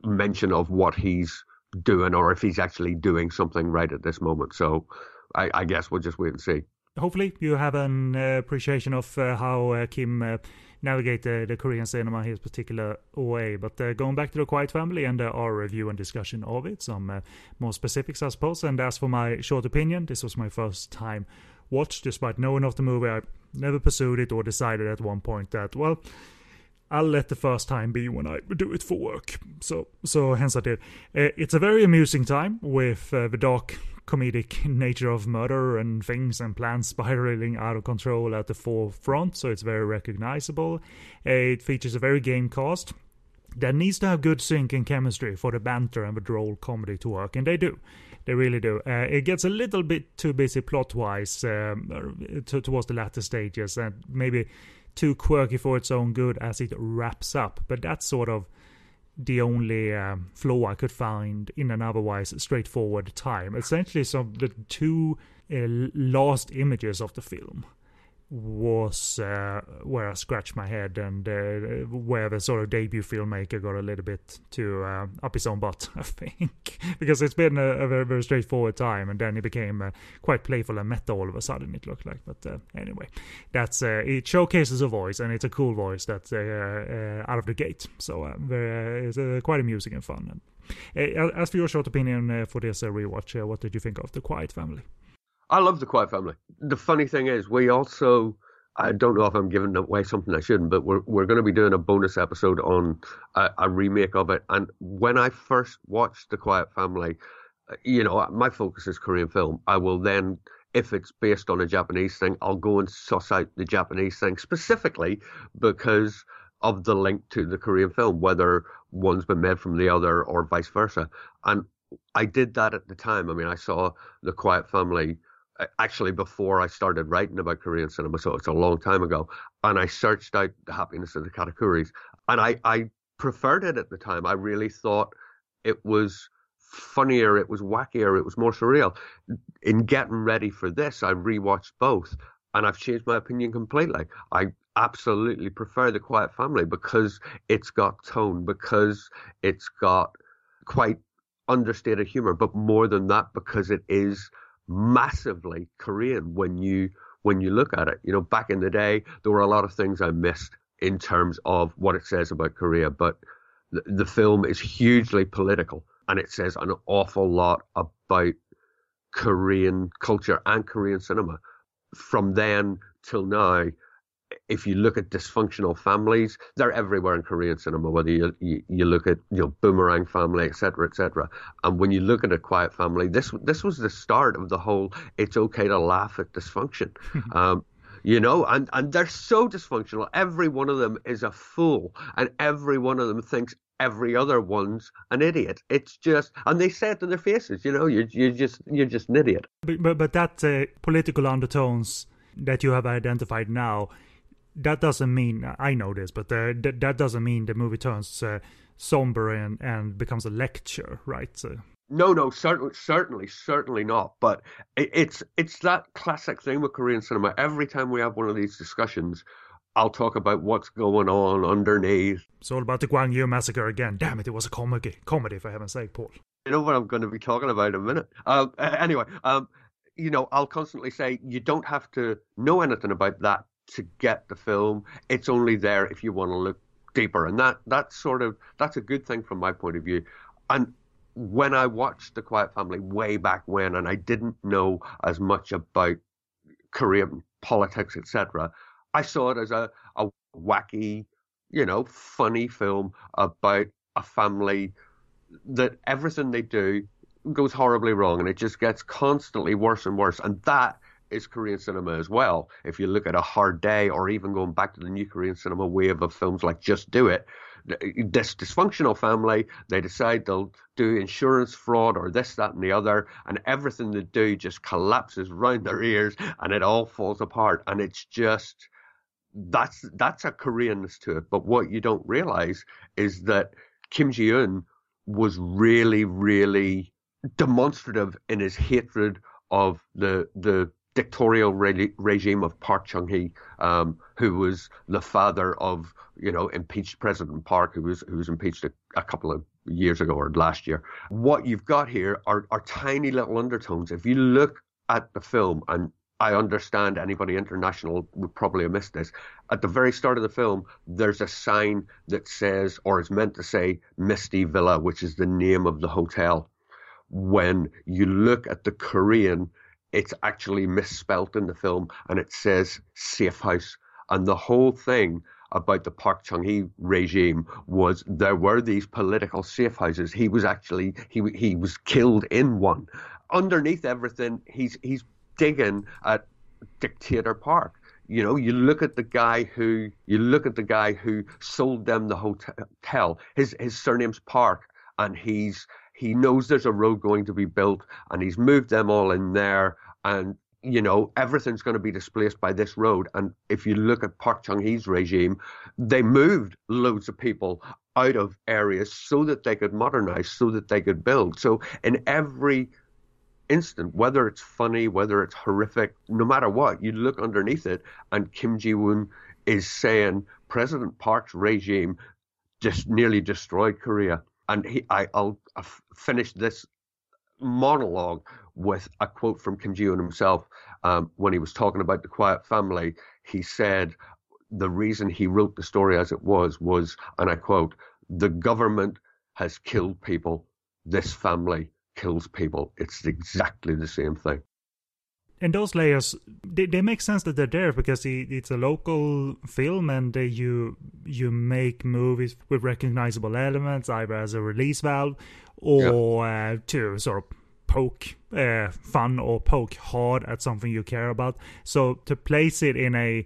mention of what he's doing or if he's actually doing something right at this moment. So I, I guess we'll just wait and see. Hopefully, you have an uh, appreciation of uh, how uh, Kim uh, navigated the Korean cinema his particular way. But uh, going back to the Quiet Family and uh, our review and discussion of it, some more specifics, I suppose. And as for my short opinion, this was my first time watch, despite knowing of the movie. I never pursued it or decided at one point that, well, I'll let the first time be when I do it for work. So, so hence I did. it's a very amusing time with the dark comedic nature of murder and things and plans spiraling out of control at the forefront, so it's very recognizable. It features a very game cast that needs to have good sync and chemistry for the banter and the droll comedy to work, and they do. They really do. Uh, it gets a little bit too busy plot wise um, to, towards the latter stages, and maybe too quirky for its own good as it wraps up, but that's sort of the only um, I could find in an otherwise straightforward time. Essentially, some the two uh, last images of the film was uh, where I scratched my head and uh, where the sort of debut filmmaker got a little bit too uh, up his own butt, I think, because it's been a, a, very very straightforward time, and then he became uh, quite playful and meta all of a sudden. It looked like, but uh, anyway, that's uh, it showcases a voice, and it's a cool voice that's out of the gate. So very, it's quite amusing and fun. And, as for your short opinion for this rewatch, what did you think of the Quiet Family? I love the Quiet Family. The funny thing is, we also I don't know if I'm giving away something I shouldn't, but we're we're going to be doing a bonus episode on a, a, remake of it. And when I first watched The Quiet Family, uh, you know, my focus is Korean film. I will then, if it's based on a Japanese thing, I'll go and suss out the Japanese thing specifically because of the link to the Korean film, whether one's been made from the other or vice versa. And I did that at the time. I mean, I saw The Quiet Family actually before I started writing about Korean cinema, so it's a long time ago. And I searched out the happiness of the Katakuris, and I, I preferred it at the time. I really thought it was funnier, it was wackier, it was more surreal. In getting ready for this, I rewatched both, and I've changed my opinion completely. I absolutely prefer The Quiet Family because it's got tone, because it's got quite understated humor, but more than that, because it is massively Korean when you when you look at it. You know, back in the day, there were a lot of things I missed in terms of what it says about Korea, but the, the film is hugely political and it says an awful lot about Korean culture and Korean cinema. From then till now, if you look at dysfunctional families, they're everywhere in Korean cinema. Whether you you, you look at you know Boomerang Family, etc., etc. And when you look at a Quiet Family, this this was the start of the whole. It's okay to laugh at dysfunction. um, you know, and, and they're so dysfunctional. Every one of them is a fool, and every one of them thinks every other one's an idiot. It's just, and they say it in their faces. You know, you're you're just you're just an idiot. But but, but that uh, political undertones that you have identified now that doesn't mean I know this, but uh, th- that doesn't mean the movie turns uh, somber and, and becomes a lecture, right? So. No, no, certainly, certainly, certainly not. But it, it's it's that classic thing with Korean cinema. Every time we have one of these discussions, I'll talk about what's going on underneath. It's all about the Gwangju massacre again. Damn it, it was a comedy, comedy for heaven's sake, Paul. You know what I'm going to be talking about in a minute. Um, anyway, um, you know, I'll constantly say you don't have to know anything about that to get the film. It's only there if you want to look deeper, and that that's sort of that's a good thing from my point of view. And when I watched The Quiet Family way back when, and I didn't know as much about Korean politics, etc., I saw it as a, a wacky, you know, funny film about a family that everything they do goes horribly wrong and it just gets constantly worse and worse. And that is Korean cinema as well. If you look at A Hard Day or even going back to the new Korean cinema wave of films like Just Do It, this dysfunctional family, they decide they'll do insurance fraud or this, that, and the other, and everything they do just collapses round their ears and it all falls apart. And it's just that's that's a Koreanness to it. But what you don't realize is that Kim Ji Woon was really, really demonstrative in his hatred of the the dictatorial re- regime of Park Chung Hee, um, who was the father of you know impeached President Park, who was who was impeached a, a, couple of years ago or last year. What you've got here are, are tiny little undertones. If you look at the film, and I understand anybody international would probably have missed this. At the very start of the film, there's a sign that says, or is meant to say, Misty Villa, which is the name of the hotel. When you look at the Korean it's actually misspelt in the film and it says safe house. And the whole thing about the Park Chung Hee regime was there were these political safe houses. He was actually he he was killed in one. Underneath everything, he's he's digging at Dictator Park. You know, you look at the guy who you look at the guy who sold them the hotel. His his surname's Park, and he's he knows there's a road going to be built and he's moved them all in there and you know everything's going to be displaced by this road and if you look at Park Chung-hee's regime they moved loads of people out of areas so that they could modernize so that they could build so in every instant, whether it's funny, whether it's horrific, no matter what, you look underneath it, and Kim Ji Woon is saying President Park's regime just nearly destroyed Korea. And he, I, will finish this monologue with a quote from Kim Ji Woon himself um, when he was talking about the Quiet Family. He said the reason he wrote the story as it was was, and I quote, "The government has killed people. This family kills people. It's exactly the same thing." and those layers they, they make sense that they're there because it's a local film and you you make movies with recognizable elements either as a release valve or yeah. uh, to sort of poke uh, fun or poke hard at something you care about so to place it in a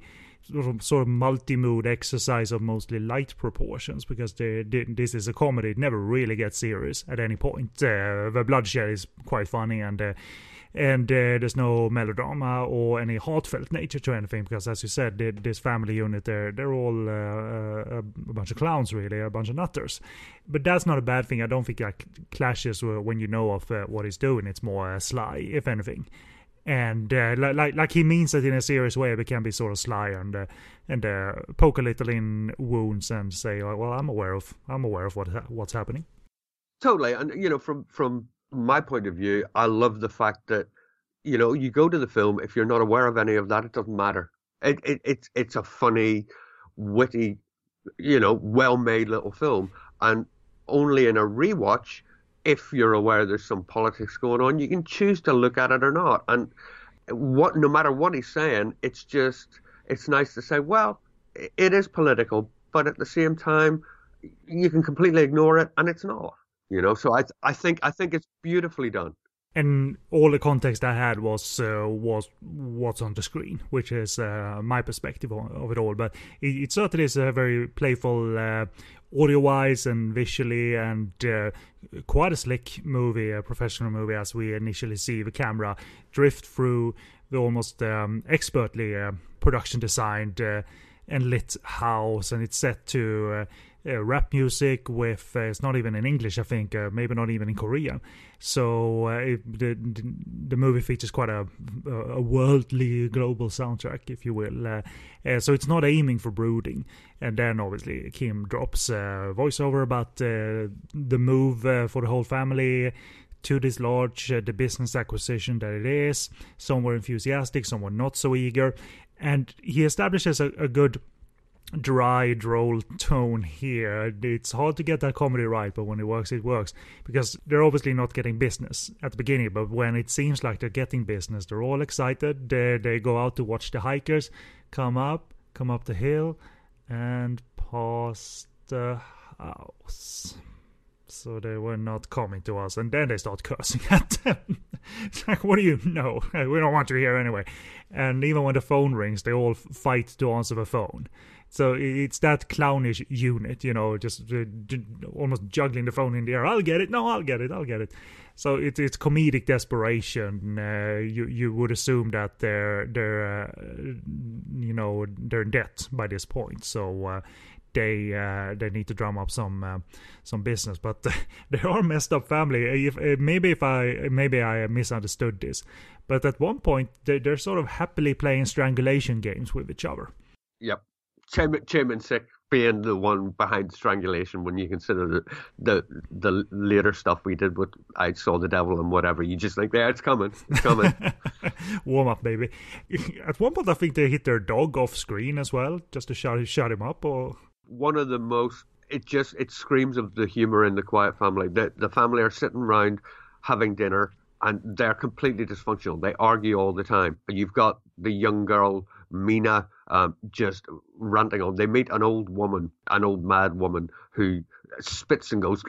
sort of, multi-mood exercise of mostly light proportions because this is a comedy it never really gets serious at any point uh, the bloodshed is quite funny and uh, and uh, there's no melodrama or any heartfelt nature to anything because as you said this family unit they're they're all uh, uh, a bunch of clowns really a bunch of nutters. But that's not a bad thing. I don't think that clashes when you know of uh, what he's doing. It's more sly if anything. And uh, like like he means it in a serious way, but can be sort of sly and uh, and poke a little in wounds and say, "Well, I'm aware of I'm aware of what what's happening." Totally, and you know, from from my point of view, I love the fact that you know you go to the film if you're not aware of any of that, it doesn't matter. It, it it's it's a funny, witty, you know, well-made little film, and only in a rewatch, if you're aware there's some politics going on, you can choose to look at it or not. And what, no matter what he's saying, it's just it's nice to say, well, it is political, but at the same time, you can completely ignore it, and it's not. You know, so I I think I think it's beautifully done. And all the context I had was uh, was what's on the screen, which is uh, my perspective of it all. But it, it certainly is a very playful, uh, audio-wise and visually, and uh, quite a slick movie, a professional movie, as we initially see the camera drift through the almost um, expertly uh, production designed uh, and lit house, and it's set to uh, rap music with uh, it's not even in English, I think, uh, maybe not even in Korean. So uh, it, the the movie features quite a a worldly global soundtrack, if you will. Uh, uh, so it's not aiming for brooding. And then obviously Kim drops a voiceover about the move for the whole family to this large the business acquisition that it is. Some were enthusiastic, some were not so eager, and he establishes a, a good dry, droll tone here. It's hard to get that comedy right, but when it works, it works. Because they're obviously not getting business at the beginning, but when it seems like they're getting business, they're all excited. They, they go out to watch the hikers come up, come up the hill, and pass the house. So they were not coming to us, and then they start cursing at them. it's like, what do you know? We don't want you here anyway. And even when the phone rings, they all fight to answer the phone. So it's that clownish unit, you know, just uh, almost juggling the phone in the air. I'll get it. No, I'll get it. I'll get it. So it's it's comedic desperation. Uh, you you would assume that they're they're uh, you know they're in debt by this point. So uh, they uh, they need to drum up some uh, some business. But they are messed up family. If uh, maybe if I maybe I misunderstood this, but at one point they, they're sort of happily playing strangulation games with each other. Yep. Chairman, Chairman Sick being the one behind strangulation when you consider the, the the later stuff we did with I saw the devil and whatever. You just think there it's coming it's coming. Warm up baby. At one point I think they hit their dog off screen as well just to shut shut him up or? One of the most it just it screams of the humor in the quiet family. The the family are sitting around having dinner and they're completely dysfunctional. They argue all the time. You've got the young girl Mina um, just ranting on. They meet an old woman, an old mad woman who spits and goes,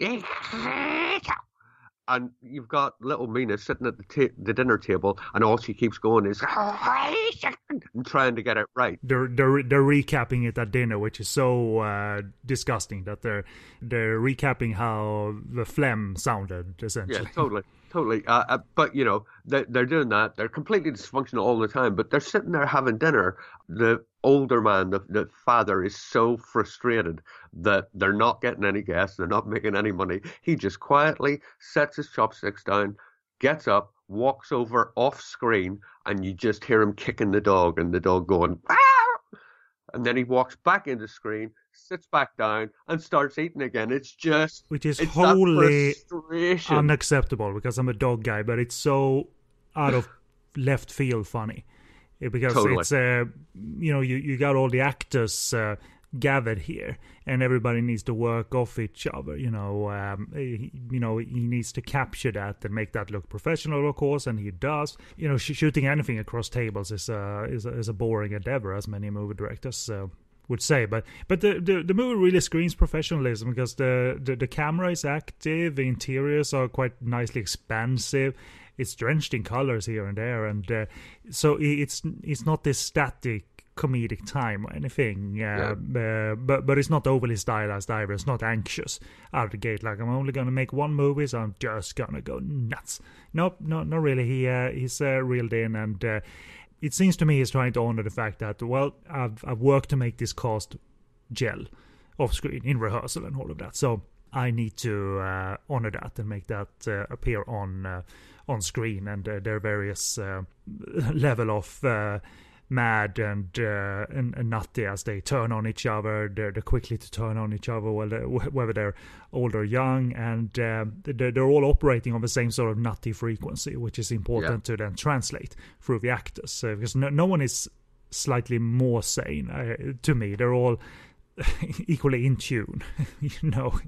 and you've got little Mina sitting at the, ta- the dinner table, and all she keeps going is and trying to get it right. They're they're they're recapping it at dinner, which is so uh, disgusting that they're they're recapping how the phlegm sounded essentially. Yeah, totally totally. Uh, uh, but you know, they're, they're doing that. They're completely dysfunctional all the time. But they're sitting there having dinner. The older man, the, the father, is so frustrated that they're not getting any guests. They're not making any money. He just quietly sets his chopsticks down, gets up, walks over off screen, and you just hear him kicking the dog, and the dog going, ah! and then he walks back into screen, sits back down, and starts eating again. It's just which is wholly unacceptable because I'm a dog guy, but it's so out of left field funny because totally. it's uh, you know you you got all the actors. Uh, gathered here and everybody needs to work off each other you know um, he, you know he needs to capture that and make that look professional of course and he does you know shooting anything across tables is a is a, is a boring endeavor as many movie directors uh, would say but but the, the, the movie really screams professionalism because the, the the camera is active the interiors are quite nicely expansive it's drenched in colors here and there and uh, so it's it's not this static comedic time or anything. Uh, yeah. uh, but but it's not overly stylized either. It's not anxious out of the gate. Like I'm only gonna make one movie, so I'm just gonna go nuts. Nope, no, not really. He uh, he's uh, reeled in, and uh, it seems to me he's trying to honor the fact that well, I've I've worked to make this cast gel off screen in rehearsal and all of that. So I need to uh, honor that and make that uh, appear on uh, on screen, and uh, there are various level of mad and, uh, and, and nutty as they turn on each other. They're, they're quickly to turn on each other, whether they're old or young, and uh, they're, they're, all operating on the same sort of nutty frequency, which is important yeah. to then translate through the actors. Uh, because no, no one is slightly more sane uh, to me. They're all equally in tune, you know.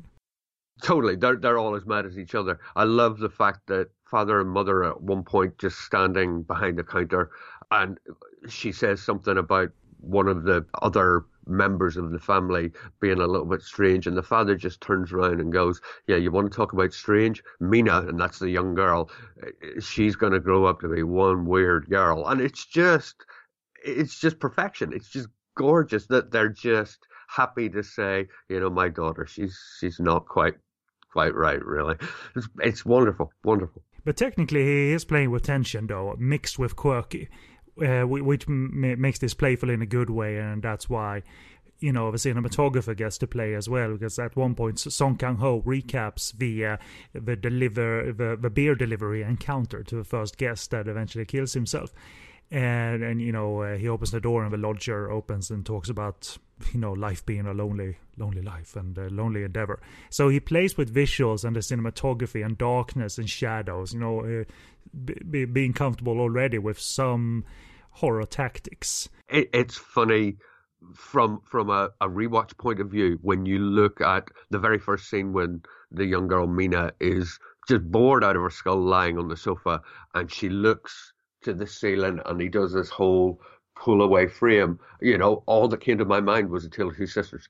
Totally, they're they're all as mad as each other. I love the fact that father and mother at one point just standing behind the counter and she says something about one of the other members of the family being a little bit strange and the father just turns around and goes yeah you want to talk about strange? Mina and that's the young girl. She's going to grow up to be one weird girl and it's just it's just perfection. It's just gorgeous that they're just happy to say you know my daughter she's she's not quite quite right really. It's, it's wonderful wonderful. But technically he is playing with tension though mixed with quirky uh, which m- makes this playful in a good way, and that's why you know the cinematographer gets to play as well because at one point Song Kang Ho recaps the uh, the deliver the, the beer delivery encounter to the first guest that eventually kills himself. And and you know uh, he opens the door and the lodger opens and talks about you know life being a lonely lonely life and a lonely endeavor. So he plays with visuals and the cinematography and darkness and shadows you know uh, be, being comfortable already with some horror tactics. It, it's funny from from a, a rewatch point of view when you look at the very first scene when the young girl Mina is just bored out of her skull lying on the sofa and she looks to the ceiling and he does this whole pull away frame. You know, all that came to my mind was the Tale of Two Sisters.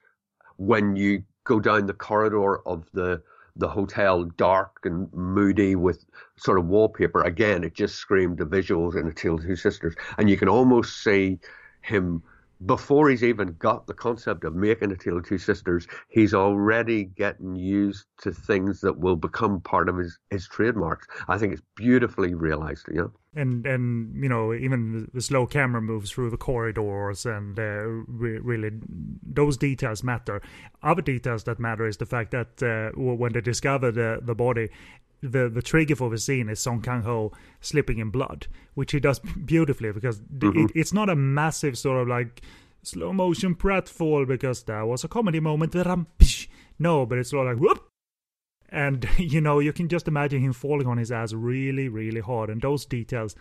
When you go down the corridor of the the hotel dark and moody with sort of wallpaper. Again, it just screamed the visuals in of Two Sisters. And you can almost see him before he's even got the concept of making a tale of two sisters, he's already getting used to things that will become part of his, his trademarks. I think it's beautifully realized, you know. And and you know even the slow camera moves through the corridors and uh, re- really those details matter. Other details that matter is the fact that uh, when they discover the the body, the the trigger for the scene is Song Kang Ho slipping in blood, which he does beautifully because mm-hmm. it, it's not a massive sort of like slow motion pratfall because that was a comedy moment. No, but it's sort of like whoop. And you know, you can just imagine him falling on his ass really, really hard, and those details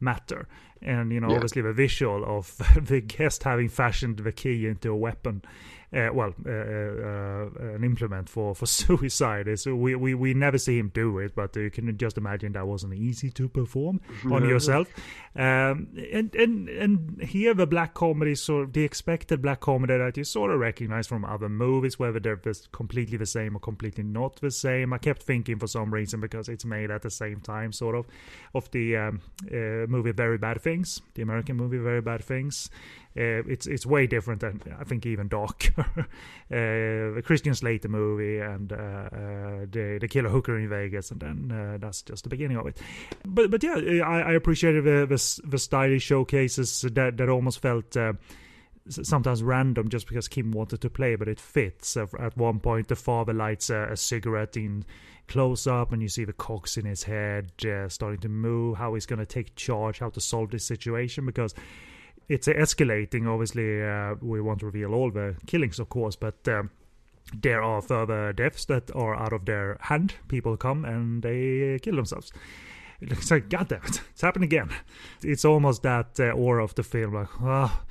matter. And you know, yeah. obviously the visual of the guest having fashioned the key into a weapon uh, well, uh, uh, an implement for, for suicide. Is we, we we never see him do it, but you can just imagine that wasn't easy to perform on yourself. Um, and and and here the black comedy, sort of the expected black comedy that you sort of recognize from other movies, whether they're completely the same or completely not the same. I kept thinking for some reason because it's made at the same time, sort of, of the um, uh, movie Very Bad Things, the American movie Very Bad Things. Uh, it's it's way different than I think even darker. uh, the Christian Slater movie and uh, uh, the the killer hooker in Vegas, and then uh, that's just the beginning of it. But but yeah, I, I appreciated the, the, the stylish showcases that that almost felt sometimes random just because Kim wanted to play, but it fits. At one point, the father lights a, a cigarette in close up, and you see the cogs in his head uh, starting to move. How he's going to take charge, how to solve this situation because it's escalating. Obviously, uh, we won't reveal all the killings, of course, but. Um, there are further deaths that are out of their hand. People come and they kill themselves. It's like, God damn it, it's happening again. It's almost that uh, aura of the film, like, oh,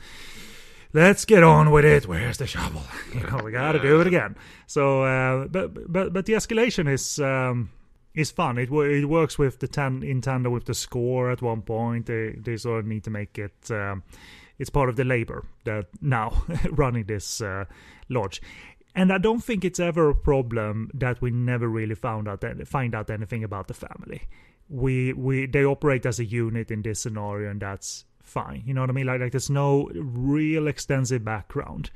let's get on with it. Where's the shovel? You know, we gotta do it again. So, uh, but but but the escalation is um, is fun. It it works with the tan in tandem with the score. At one point, they they sort of need to make it. Um, it's part of the labor that now running this uh, lodge. And I don't think it's ever a problem that we never really found out find out anything about the family. We we they operate as a unit in this scenario, and that's fine. You know what I mean? Like, like there's no real extensive background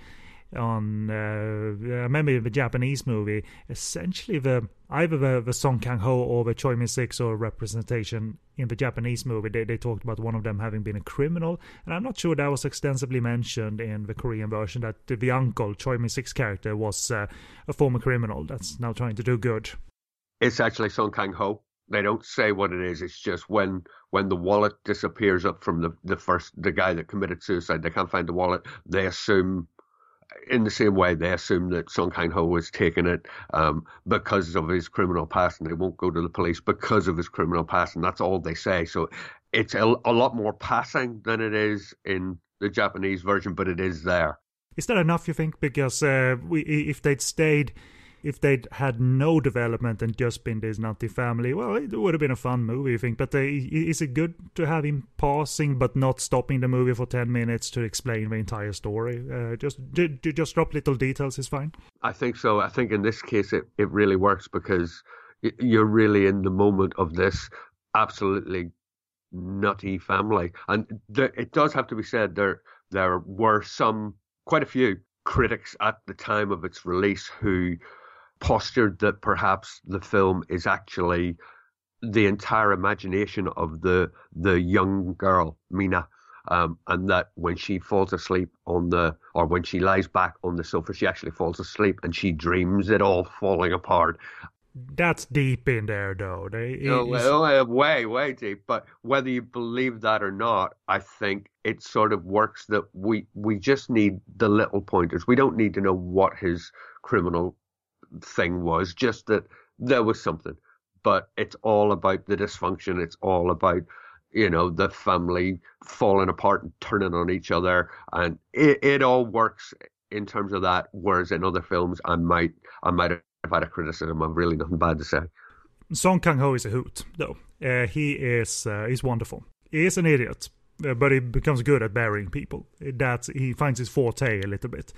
on uh, I remember the Japanese movie essentially the either the, the Song Kang Ho or the Choi Min Sik or representation in the Japanese movie they, they talked about one of them having been a criminal and I'm not sure that was extensively mentioned in the Korean version that the, uncle Choi Min Sik's character was uh, a former criminal that's now trying to do good it's actually Song Kang Ho they don't say what it is. It's just when when the wallet disappears up from the the first the guy that committed suicide, they can't find the wallet. They assume in the same way they assume that Song Kang Ho was taking it um, because of his criminal past, and they won't go to the police because of his criminal past, and that's all they say. So it's a, a lot more passing than it is in the Japanese version, but it is there. Is that enough? You think? Because uh, we, if they'd stayed if they'd had no development and just been this nutty family, well, it would have been a fun movie, I think. But uh, is it good to have him pausing but not stopping the movie for 10 minutes to explain the entire story? Uh, just just drop little details is fine. I think so. I think in this case it, it really works because you're really in the moment of this absolutely nutty family. And it does have to be said there there were some, quite a few critics at the time of its release who postured that perhaps the film is actually the entire imagination of the the young girl Mina, um, and that when she falls asleep on the or when she lies back on the sofa, she actually falls asleep and she dreams it all falling apart. That's deep in there, though. They, no, well, way, way deep. But whether you believe that or not, I think it sort of works that we we just need the little pointers. We don't need to know what his criminal thing was, just that there was something. But it's all about the dysfunction. It's all about, you know, the family falling apart and turning on each other. And it, it all works in terms of that. Whereas in other films, I might, I might have had a criticism. I've really nothing bad to say. Song Kang Ho is a hoot, though. Uh, he is, uh, he's wonderful. He is an idiot, uh, but he becomes good at burying people. That he finds his forte a little bit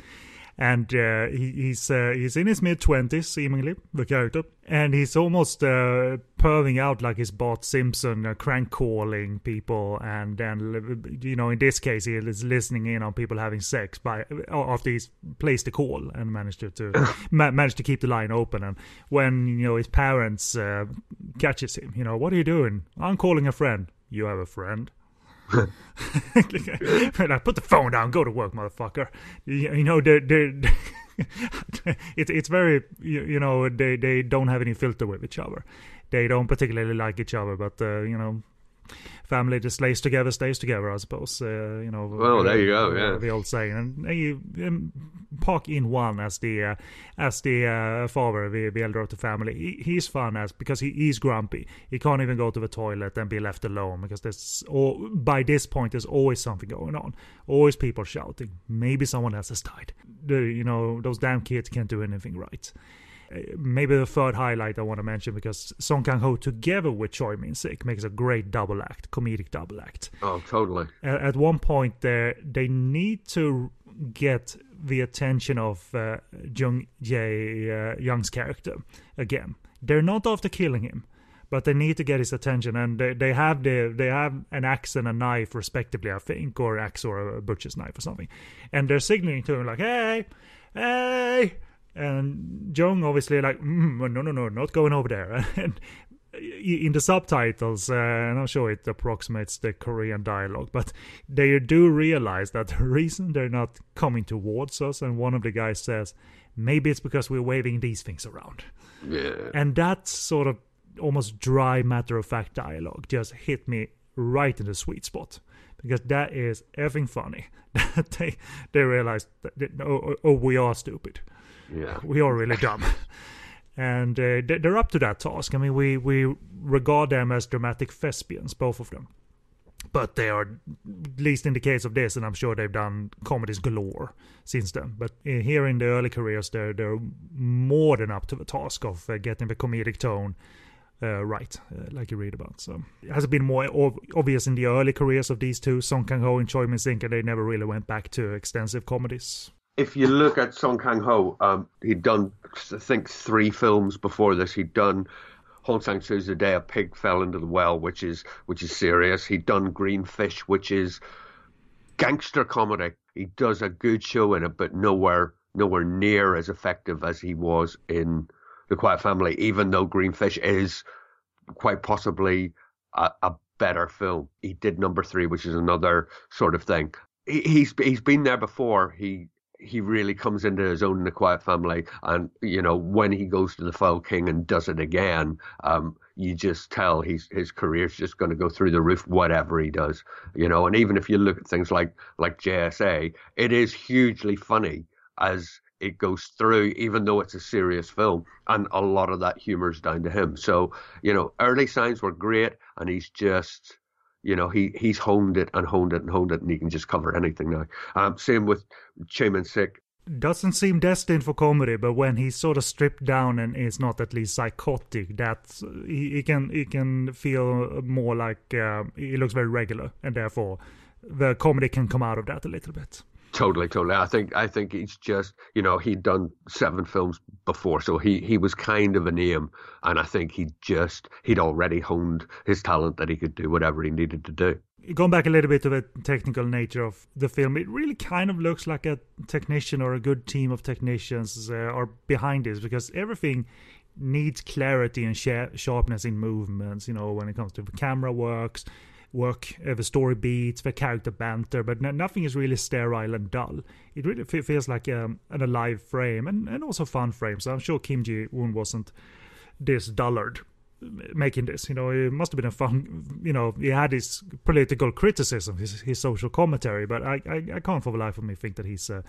and uh, he, he's uh, he's in his mid twenties, seemingly the character, and he's almost uh, perving out like his Bart Simpson, uh, crank calling people, and then you know in this case he is listening in on people having sex by after he's placed a call and managed to, to ma- managed to keep the line open, and when you know his parents uh, catches him, you know what are you doing? I'm calling a friend. You have a friend. Like, put the phone down, go to work, motherfucker. You, you know, they're, they're it, it's very, you, you, know, they, they don't have any filter with each other. They don't particularly like each other, but, uh, you know, family just stays together, stays together. I suppose. Uh, you know. Well, there you go. Yeah. The old saying, and you um, Park In Hwan as the uh, as the uh, father, the, the elder of the family. He, he's fun as because he, he's grumpy. He can't even go to the toilet and be left alone because there's or by this point there's always something going on. Always people shouting. Maybe someone else has died. The, you know those damn kids can't do anything right maybe the third highlight I want to mention because Song Kang Ho together with Choi Min Sik makes a great double act, comedic double act. Oh, totally. At, at one point, there they need to get the attention of uh, Jung Jae uh, Young's character again. They're not after killing him, but they need to get his attention, and they, they have the they have an axe and a knife respectively, I think, or axe or a butcher's knife or something, and they're signaling to him like, "Hey, hey." And Jung obviously like, mm, no, no, no, not going over there. And in the subtitles, uh, and I'm sure it approximates the Korean dialogue, but they do realize that the reason they're not coming towards us, and one of the guys says, maybe it's because we're waving these things around. Yeah. And that sort of almost dry, matter of fact dialogue just hit me right in the sweet spot because that is effing funny. That they they realize that oh, oh, oh, we are stupid. Yeah. We are really dumb. and uh, they're up to that task. I mean, we we regard them as dramatic thespians, both of them. But they are, at least in the case of this, and I'm sure they've done comedies galore since then. But uh, here in the early careers, they're they're more than up to the task of uh, getting the comedic tone uh, right, uh, like you read about. So it has been more ob- obvious in the early careers of these two, Song Kang Ho and Choi Min Sik, and they never really went back to extensive comedies. If you look at Song Kang Ho, um, he'd done, I think, three films before this. He'd done Hong Sang Soo's The Day a Pig Fell into the Well, which is which is serious. He'd done Green Fish, which is gangster comedy. He does a good show in it, but nowhere nowhere near as effective as he was in the Quiet Family, even though Green Fish is quite possibly a, a better film. He did number three, which is another sort of thing. He, he's he's been there before. He he really comes into his own in the Quiet Family, and you know when he goes to the Foul King and does it again, um, you just tell he's his career's just going to go through the roof, whatever he does, you know. And even if you look at things like like JSA, it is hugely funny as it goes through, even though it's a serious film, and a lot of that humor is down to him. So, you know, early signs were great, and he's just, you know, he he's honed it and honed it and honed it, and he can just cover anything now. Um, same with Choi Min Sik. Doesn't seem destined for comedy, but when he's sort of stripped down and is not at least psychotic, that he, he can he can feel more like uh, he looks very regular, and therefore the comedy can come out of that a little bit. Totally, totally. I think I think he's just you know he'd done seven films before, so he he was kind of a name, and I think he just he'd already honed his talent that he could do whatever he needed to do. Going back a little bit to the technical nature of the film, it really kind of looks like a technician or a good team of technicians uh, are behind this because everything needs clarity and sharpness in movements. You know, when it comes to the camera works, work, uh, the story beats, the character banter, but nothing is really sterile and dull. It really feels like um, an alive frame and, and also fun frame. So I'm sure Kim Ji Woon wasn't this dullard making this. You know, it must have been a fun. You know, he had his political criticism, his, his social commentary, but I, I, I can't for the life of me think that he's a,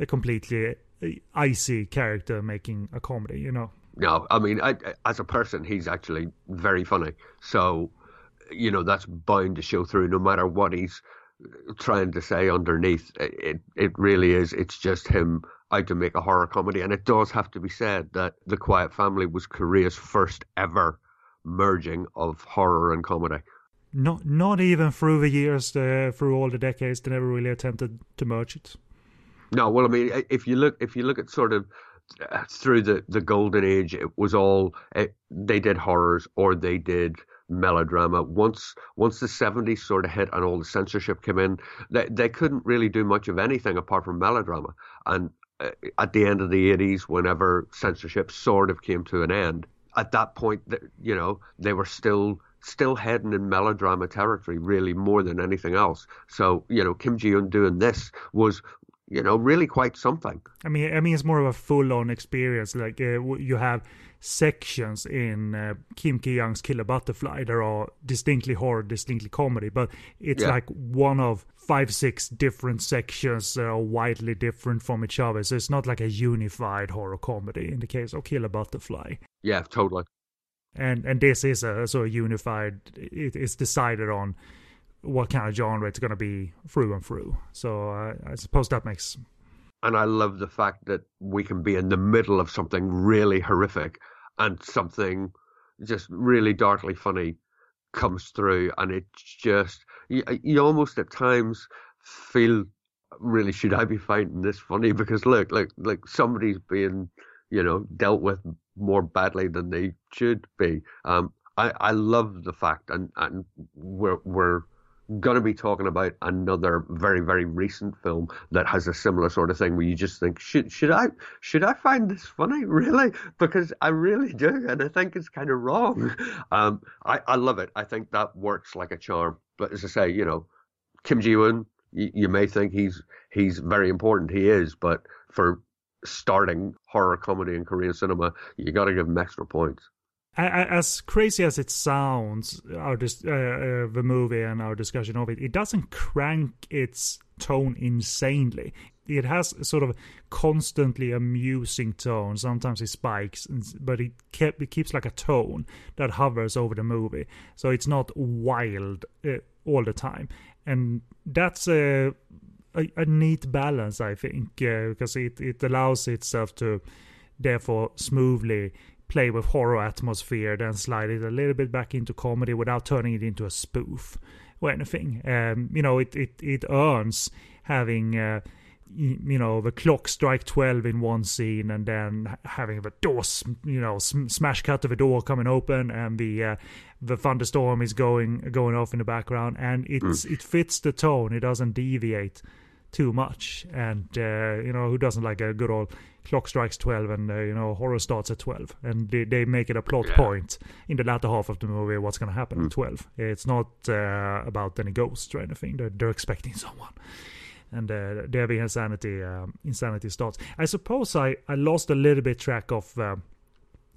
a completely uh, icy character making a comedy. You know. No, I mean, I, as a person, he's actually very funny. So you know that's bound to show through no matter what he's trying to say underneath. It it really is it's just him out to make a horror comedy. And it does have to be said that the quiet family was korea's first ever merging of horror and comedy. Not not even through the years uh, through all the decades they never really attempted to merge it. No well i mean if you look if you look at sort of uh, through the the golden age it was all it, they did horrors or they did melodrama. Once once the seventies sort of hit and all the censorship came in, they they couldn't really do much of anything apart from melodrama. And uh, at the end of the eighties, whenever censorship sort of came to an end, at that point, you know, they were still still heading in melodrama territory, really more than anything else. So you know, Kim Ji Woon doing this was you know, really quite something. I mean, I mean, it's more of a full-on experience. Like uh, you have sections in uh, Kim Ki Young's Killer Butterfly. There are distinctly horror, distinctly comedy, but it's yeah. like one of five, six different sections that are widely different from each other. So it's not like a unified horror comedy in the case of Killer Butterfly. Yeah, totally. And and this is a sort of unified. It is decided on what kind of genre it's going to be through and through. So uh, I suppose that makes. And I love the fact that we can be in the middle of something really horrific and something just really darkly funny comes through, and it's just you, you almost at times feel really should I be finding this funny because look like like somebody's being you know dealt with more badly than they should be. Um, I I love the fact and and we're we're going to be talking about another very very recent film that has a similar sort of thing where you just think should should I should I find this funny? Really? Because I really do and I think it's kind of wrong um I I love it. I think that works like a charm. But as I say you know Kim Ji Woon you, you may think he's he's very important. He is but for starting horror comedy in Korean cinema you got to give him extra points as crazy as it sounds, our dis- uh, uh, the movie and our discussion of it, it doesn't crank its tone insanely. It has a sort of constantly amusing tone. Sometimes it spikes, but it, kept, it keeps like a tone that hovers over the movie. So it's not wild uh, all the time, and that's a a, a neat balance, I think, uh, because it it allows itself to therefore smoothly play with horror atmosphere, then slide it a little bit back into comedy without turning it into a spoof or anything. Um, you know, it, it, it earns having, uh, you know, the clock strike 12 in one scene and then having the door, you know, smash cut to the door coming open and the, uh, the thunderstorm is going, going off in the background and it's, mm. it fits the tone. It doesn't deviate too much. And, uh, you know, who doesn't like a good old clock strikes 12 and uh, you know horror starts at 12 and they, they make it a plot yeah. point in the latter half of the movie what's going to happen mm. at 12 it's not uh, about any ghosts or anything. They're, they're expecting someone. And uh, there being insanity um, insanity starts. I suppose i i lost a little bit track of uh,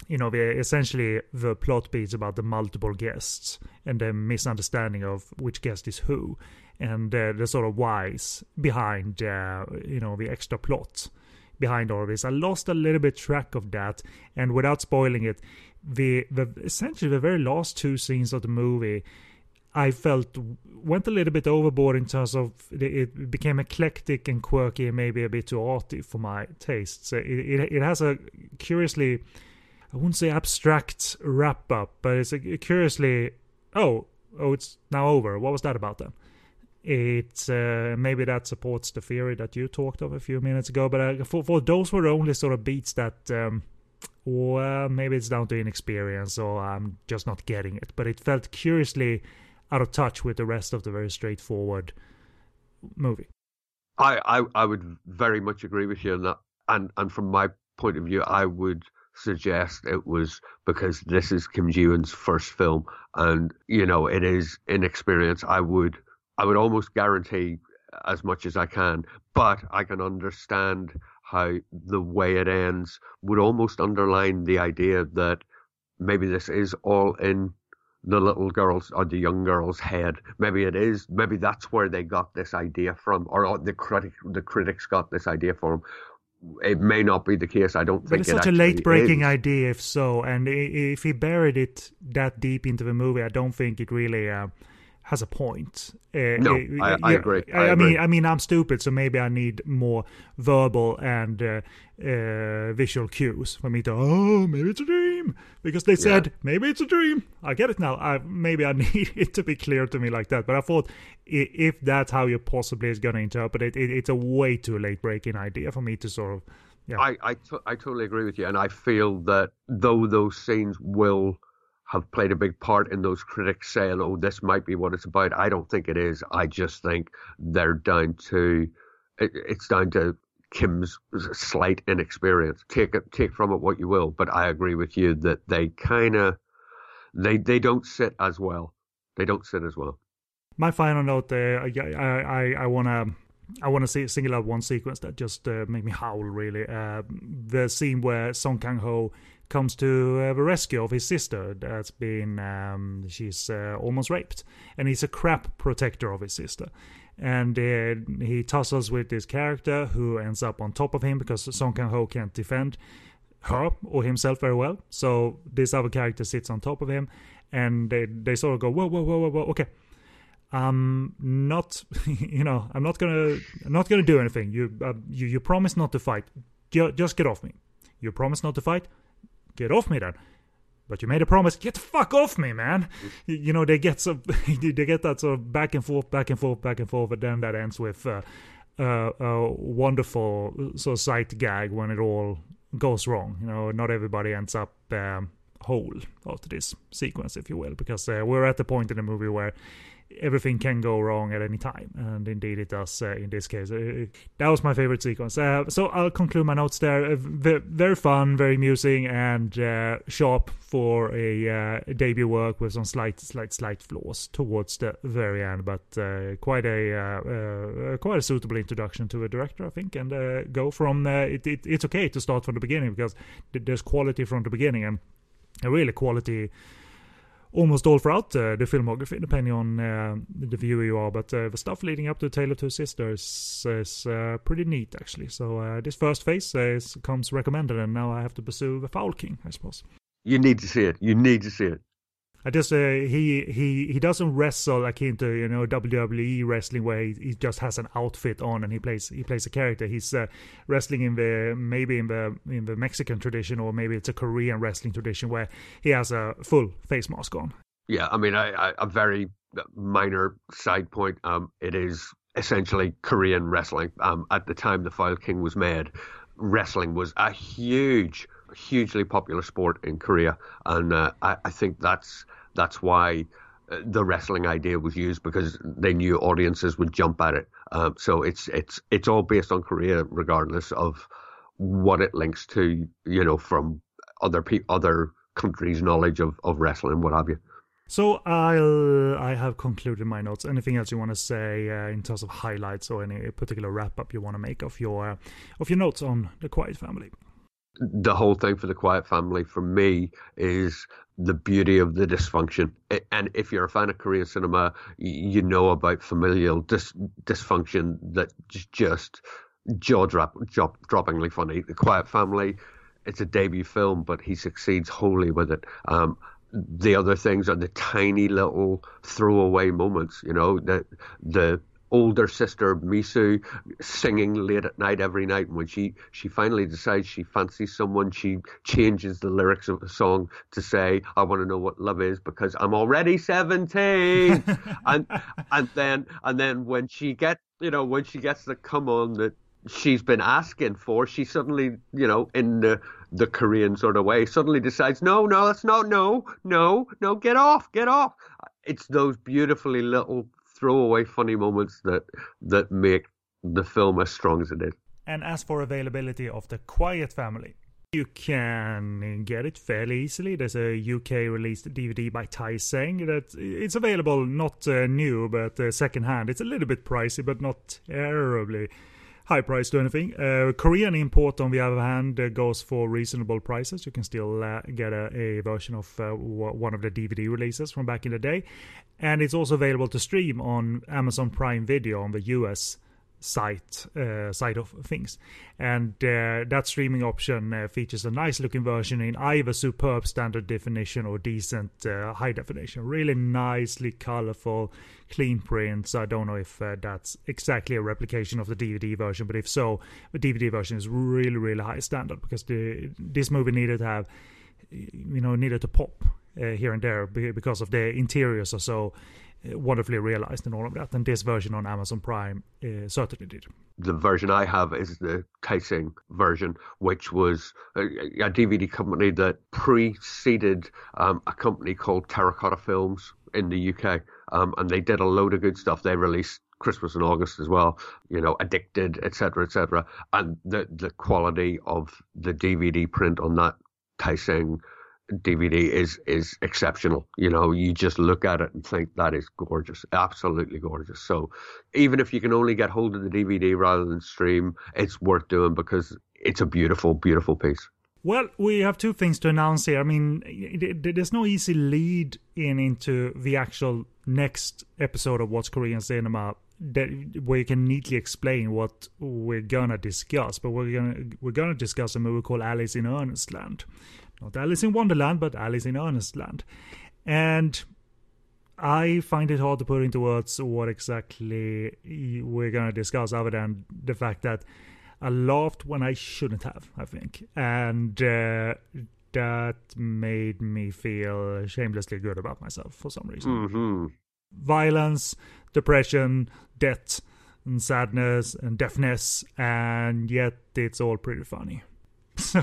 you know, the, essentially the plot beats about the multiple guests and the misunderstanding of which guest is who, and uh, the sort of whys behind, uh, you know, the extra plot behind this. I lost a little bit track of that, and without spoiling it, the the essentially the very last two scenes of the movie. I felt went a little bit overboard in terms of it became eclectic and quirky and maybe a bit too arty for my tastes. It, it, it has a curiously, I wouldn't say abstract wrap up, but it's a curiously, oh, oh, it's now over. What was that about then? It's uh, maybe that supports the theory that you talked of a few minutes ago. But uh, for for those were only sort of beats that, um, well, maybe it's down to inexperience or I'm just not getting it. But it felt curiously out of touch with the rest of the very straightforward movie. I, I, I would very much agree with you on that. And and from my point of view, I would suggest it was because this is Kim Ji Woon's first film, and you know it is inexperience. I would I would almost guarantee as much as I can, but I can understand how the way it ends would almost underline the idea that maybe this is all in the little girl's or the young girl's head. Maybe it is. Maybe that's where they got this idea from, or the critic, the critics got this idea from. It may not be the case. I don't but think it's it such a late breaking idea, if so. And if he buried it that deep into the movie, I don't think it really. Uh, has a point. Uh, no, uh, I, I, agree. I, I agree. mean, I mean, I'm stupid, so maybe I need more verbal and uh, uh, visual cues for me to. Oh, maybe it's a dream because they said yeah. maybe it's a dream. I get it now. I, maybe I need it to be clear to me like that. But I thought if that's how you possibly is going to interpret it, it, it's a way too late breaking idea for me to sort of. Yeah. I I, t- I totally agree with you, and I feel that though those scenes will have played a big part in those critics saying, "Oh, this might be what it's about." I don't think it is. I just think they're down to it, it's down to Kim's slight inexperience. Take it, take from it what you will. But I agree with you that they kind of they they don't sit as well. They don't sit as well. My final note, uh, I I I wanna. I want to see single out one sequence that just uh, made me howl. Really, uh, the scene where Song Kang Ho comes to uh, the rescue of his sister that's been um, she's uh, almost raped. And he's a crap protector of his sister. And uh, he tussles with this character who ends up on top of him because Song Kang Ho can't defend her or himself very well. So this other character sits on top of him and they, they sort of go whoa whoa whoa whoa whoa okay. I'm not you know I'm not gonna I'm not gonna do anything. You uh, you you promise not to fight. Just get off me. You promise not to fight get off me then. But you made a promise. Get the fuck off me, man. You, you know they get so they get that sort of back and forth, back and forth, back and forth, but then that ends with uh, uh, a wonderful sort of sight gag when it all goes wrong. You know, not everybody ends up um, whole after this sequence, if you will, because uh, we're at the point in the movie where everything can go wrong at any time, and indeed it does uh, in this case. Uh, that was my favorite sequence. Uh, so I'll conclude my notes there. Uh, very fun, very amusing, and uh, sharp for a uh, debut work with some slight, slight, slight flaws towards the very end, but quite a quite a suitable introduction to a director, I think. And go from it, it, It's okay to start from the beginning because there's quality from the beginning and a really quality almost all throughout uh, the filmography, depending on uh, the viewer you are. But uh, the stuff leading up to Tale of Two Sisters is pretty neat, actually. So this first phase is, comes recommended, and now I have to pursue the Foul King, I suppose. You need to see it. You need to see it. I just uh, he he he doesn't wrestle akin to you know WWE wrestling where he, he just has an outfit on and he plays he plays a character. He's uh, wrestling in the maybe in the in the Mexican tradition or maybe it's a Korean wrestling tradition where he has a full face mask on. Yeah, I mean, I, I, a very minor side point. Um, it is essentially Korean wrestling. Um, at the time the Foul King was made, wrestling was a huge hugely popular sport in Korea, and uh, I, I, think that's that's why uh, the wrestling idea was used because they knew audiences would jump at it. Um, so it's it's it's all based on Korea, regardless of what it links to, you know, from other pe- other countries' knowledge of, of wrestling, what have you. So I'll I have concluded my notes. Anything else you want to say uh, in terms of highlights or any particular wrap up you want to make of your of your notes on the Quiet Family? The whole thing for the quiet family for me is the beauty of the dysfunction. And if you're a fan of korean cinema you know about familial dis- dysfunction that just jaw drop, drop, droppingly funny. The quiet family it's a debut film but he succeeds wholly with it. Um, the other things are the tiny little throwaway moments you know the the older sister Misu singing late at night every night. And when she, she finally decides she fancies someone, she changes the lyrics of the song to say, I want to know what love is because I'm already 17. and, and then, and then when she gets, you know, when she gets the come on that she's been asking for, she suddenly, you know, in the, the Korean sort of way, suddenly decides, no, no, that's not, no, no, no, get off, get off. It's those beautifully little throwaway funny moments that that make the film as strong as it is. And as for availability of the Quiet Family, you can get it fairly easily. There's a UK released DVD by Tai Seng that it's available not uh, new but uh, second hand. It's a little bit pricey, but not terribly high price to anything. Uh, Korean import, on the other hand, uh, goes for reasonable prices. You can still uh, get a, a, version of uh, one of the DVD releases from back in the day. And it's also available to stream on Amazon Prime Video on the US site uh, side of things. And uh, that streaming option uh, features a nice looking version in either superb standard definition or decent uh, high definition. Really nicely colorful clean prints. I don't know if uh, that's exactly a replication of the dvd version but if so the dvd version is really really high standard because the this movie needed to have you know needed to pop uh, here and there because of the interiors or so wonderfully realized and all of that. And this version on Amazon Prime uh, certainly did. The version I have is the Tai version, which was a, a DVD company that preceded um, a company called Terracotta Films in the UK. Um, and they did a load of good stuff. They released Christmas in August as well, you know, Addicted, etc., etc. And the the quality of the DVD print on that Tai Seng DVD is is exceptional. You know, you just look at it and think that is gorgeous, absolutely gorgeous. So even if you can only get hold of the DVD rather than stream, it's worth doing because it's a beautiful, beautiful piece. Well, we have two things to announce here. I mean, there's no easy lead in into the actual next episode of What's Korean Cinema that where you can neatly explain what we're gonna discuss. But we're gonna we're gonna discuss a movie called Alice in Earnestland not Alice in Wonderland, but Alice in Earnestland. And I find it hard to put into words what exactly we're going to discuss, other than the fact that I laughed when I shouldn't have, I think. And uh, that made me feel shamelessly good about myself for some reason. Mm-hmm. Violence, depression, death, and sadness, and deafness, and yet it's all pretty funny. So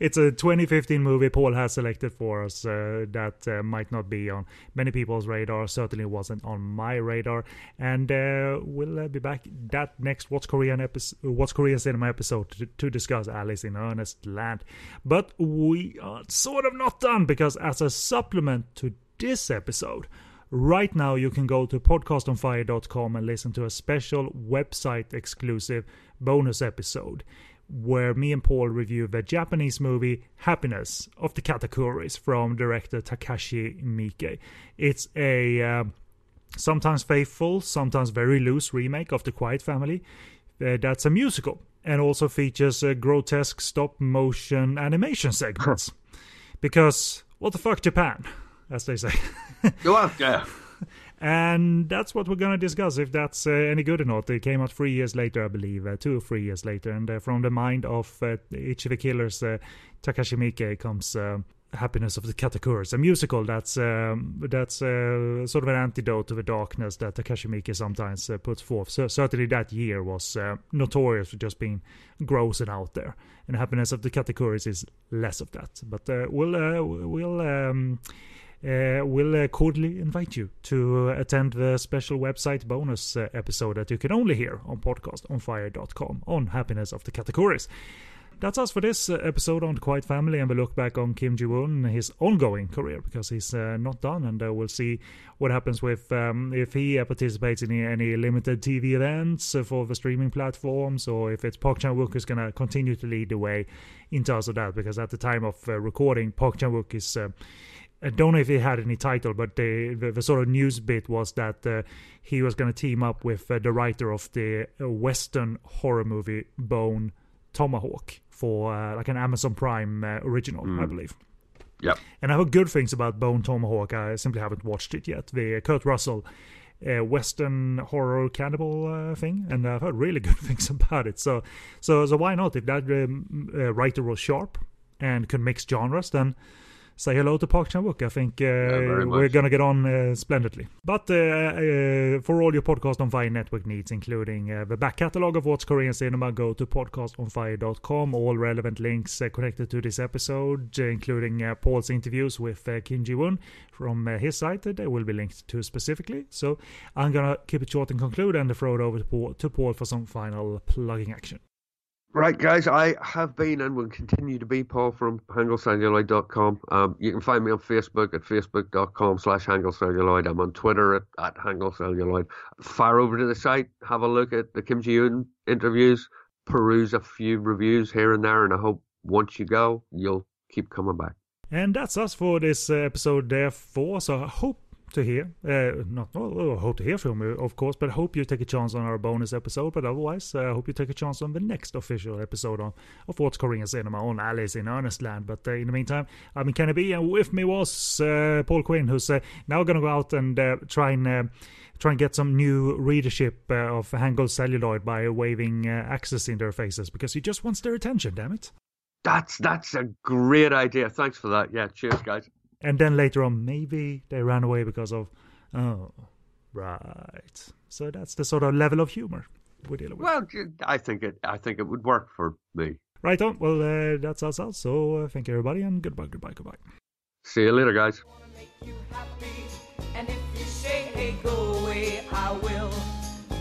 it's a 2015 movie Paul has selected for us uh, that uh, might not be on many people's radar. Certainly wasn't on my radar. And uh, we'll uh, be back that next What's Korean episode, What's Korean Cinema episode to, to discuss Alice in Earnestland. But we are sort of not done because as a supplement to this episode. Right now, you can go to podcastonfire.com and listen to a special website exclusive bonus episode where me and Paul review the Japanese movie Happiness of the Katakuris from director Takashi Miike. It's a uh, sometimes faithful, sometimes very loose remake of The Quiet Family. Uh, that's a musical and also features uh, grotesque stop motion animation segments. because, what the fuck, Japan, as they say. Go on. yeah. And that's what we're going to discuss, if that's uh, any good or not. It came out three years later, I believe, uh, two or three years later. And uh, from the mind of uh, Ichi the Killer's uh, Takashi Miike comes uh, Happiness of the Katakuris, a musical that's um, that's uh, sort of an antidote to the darkness that Takashi Miike sometimes uh, puts forth. So certainly that year was uh, notorious for just being gross and out there. And Happiness of the Katakuris is less of that. But we'll we'll um, uh, we'll uh, cordially invite you to attend the special website bonus uh, episode that you can only hear on podcastonfire.com on fire.com on Happiness of the Katakuris. That's us for this uh, episode on the Quiet Family, and we look back on Kim Ji Woon his ongoing career because he's uh, not done, and uh, we'll see what happens with um, if he participates in any limited TV events for the streaming platforms, or if it's Park Chan Wook who's going to continue to lead the way in terms of that. Because at the time of recording, Park Chan Wook is I don't know if he had any title, but the the, the sort of news bit was that uh, he was going to team up with uh, the writer of the uh, Western horror movie Bone Tomahawk for uh, like an Amazon Prime uh, original, mm. I believe. Yeah. And I heard good things about Bone Tomahawk. I simply haven't watched it yet. The Kurt Russell uh, Western horror cannibal uh, thing, and I've heard really good things about it. So, so, so why not? If that um, uh, writer was sharp and could mix genres, then say hello to Park Chan Wook. I think uh, yeah, we're going to get on uh, splendidly. But uh, uh, for all your Podcast on Fire network needs, including uh, the back catalog of What's Korean Cinema, go to podcastonfire.com. All relevant links connected to this episode, including Paul's interviews with Kim Ji Woon from his site, they will be linked to specifically. So I'm going to keep it short and conclude and throw it over to Paul, to Paul for some final plugging action. Right, guys, I have been and will continue to be Paul from hangulcelluloid.com. Um, you can find me on Facebook at facebook.com slash hangulcelluloid. I'm on Twitter at, at hangulcelluloid. Fire over to the site, have a look at the Kim Ji-woon interviews, peruse a few reviews here and there, and I hope once you go, you'll keep coming back. And that's us for this episode, therefore. So I hope to hear. Uh, not well, hope to hear from you, of course, but hope you take a chance on our bonus episode. But otherwise, I uh, hope you take a chance on the next official episode on, of What's Korean Cinema on Alice in Earnestland. But uh, in the meantime, I'm Kenny B, and with me was uh, Paul Quinn, who's uh, now going to go out and uh, try and try and get some new readership uh, of Hangul Celluloid by waving uh, access in their faces because he just wants their attention, damn it. That's that's a great idea. Thanks for that. Yeah, cheers, guys and then later on maybe they ran away because of oh right. So that's the sort of level of humor we're dealing with. Well i think it i think it would work for me. Right on. Well uh, that's us out so uh, thank you everybody and goodbye goodbye goodbye. See you later guys.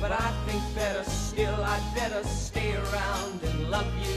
But I think better still, I'd better stay around and love you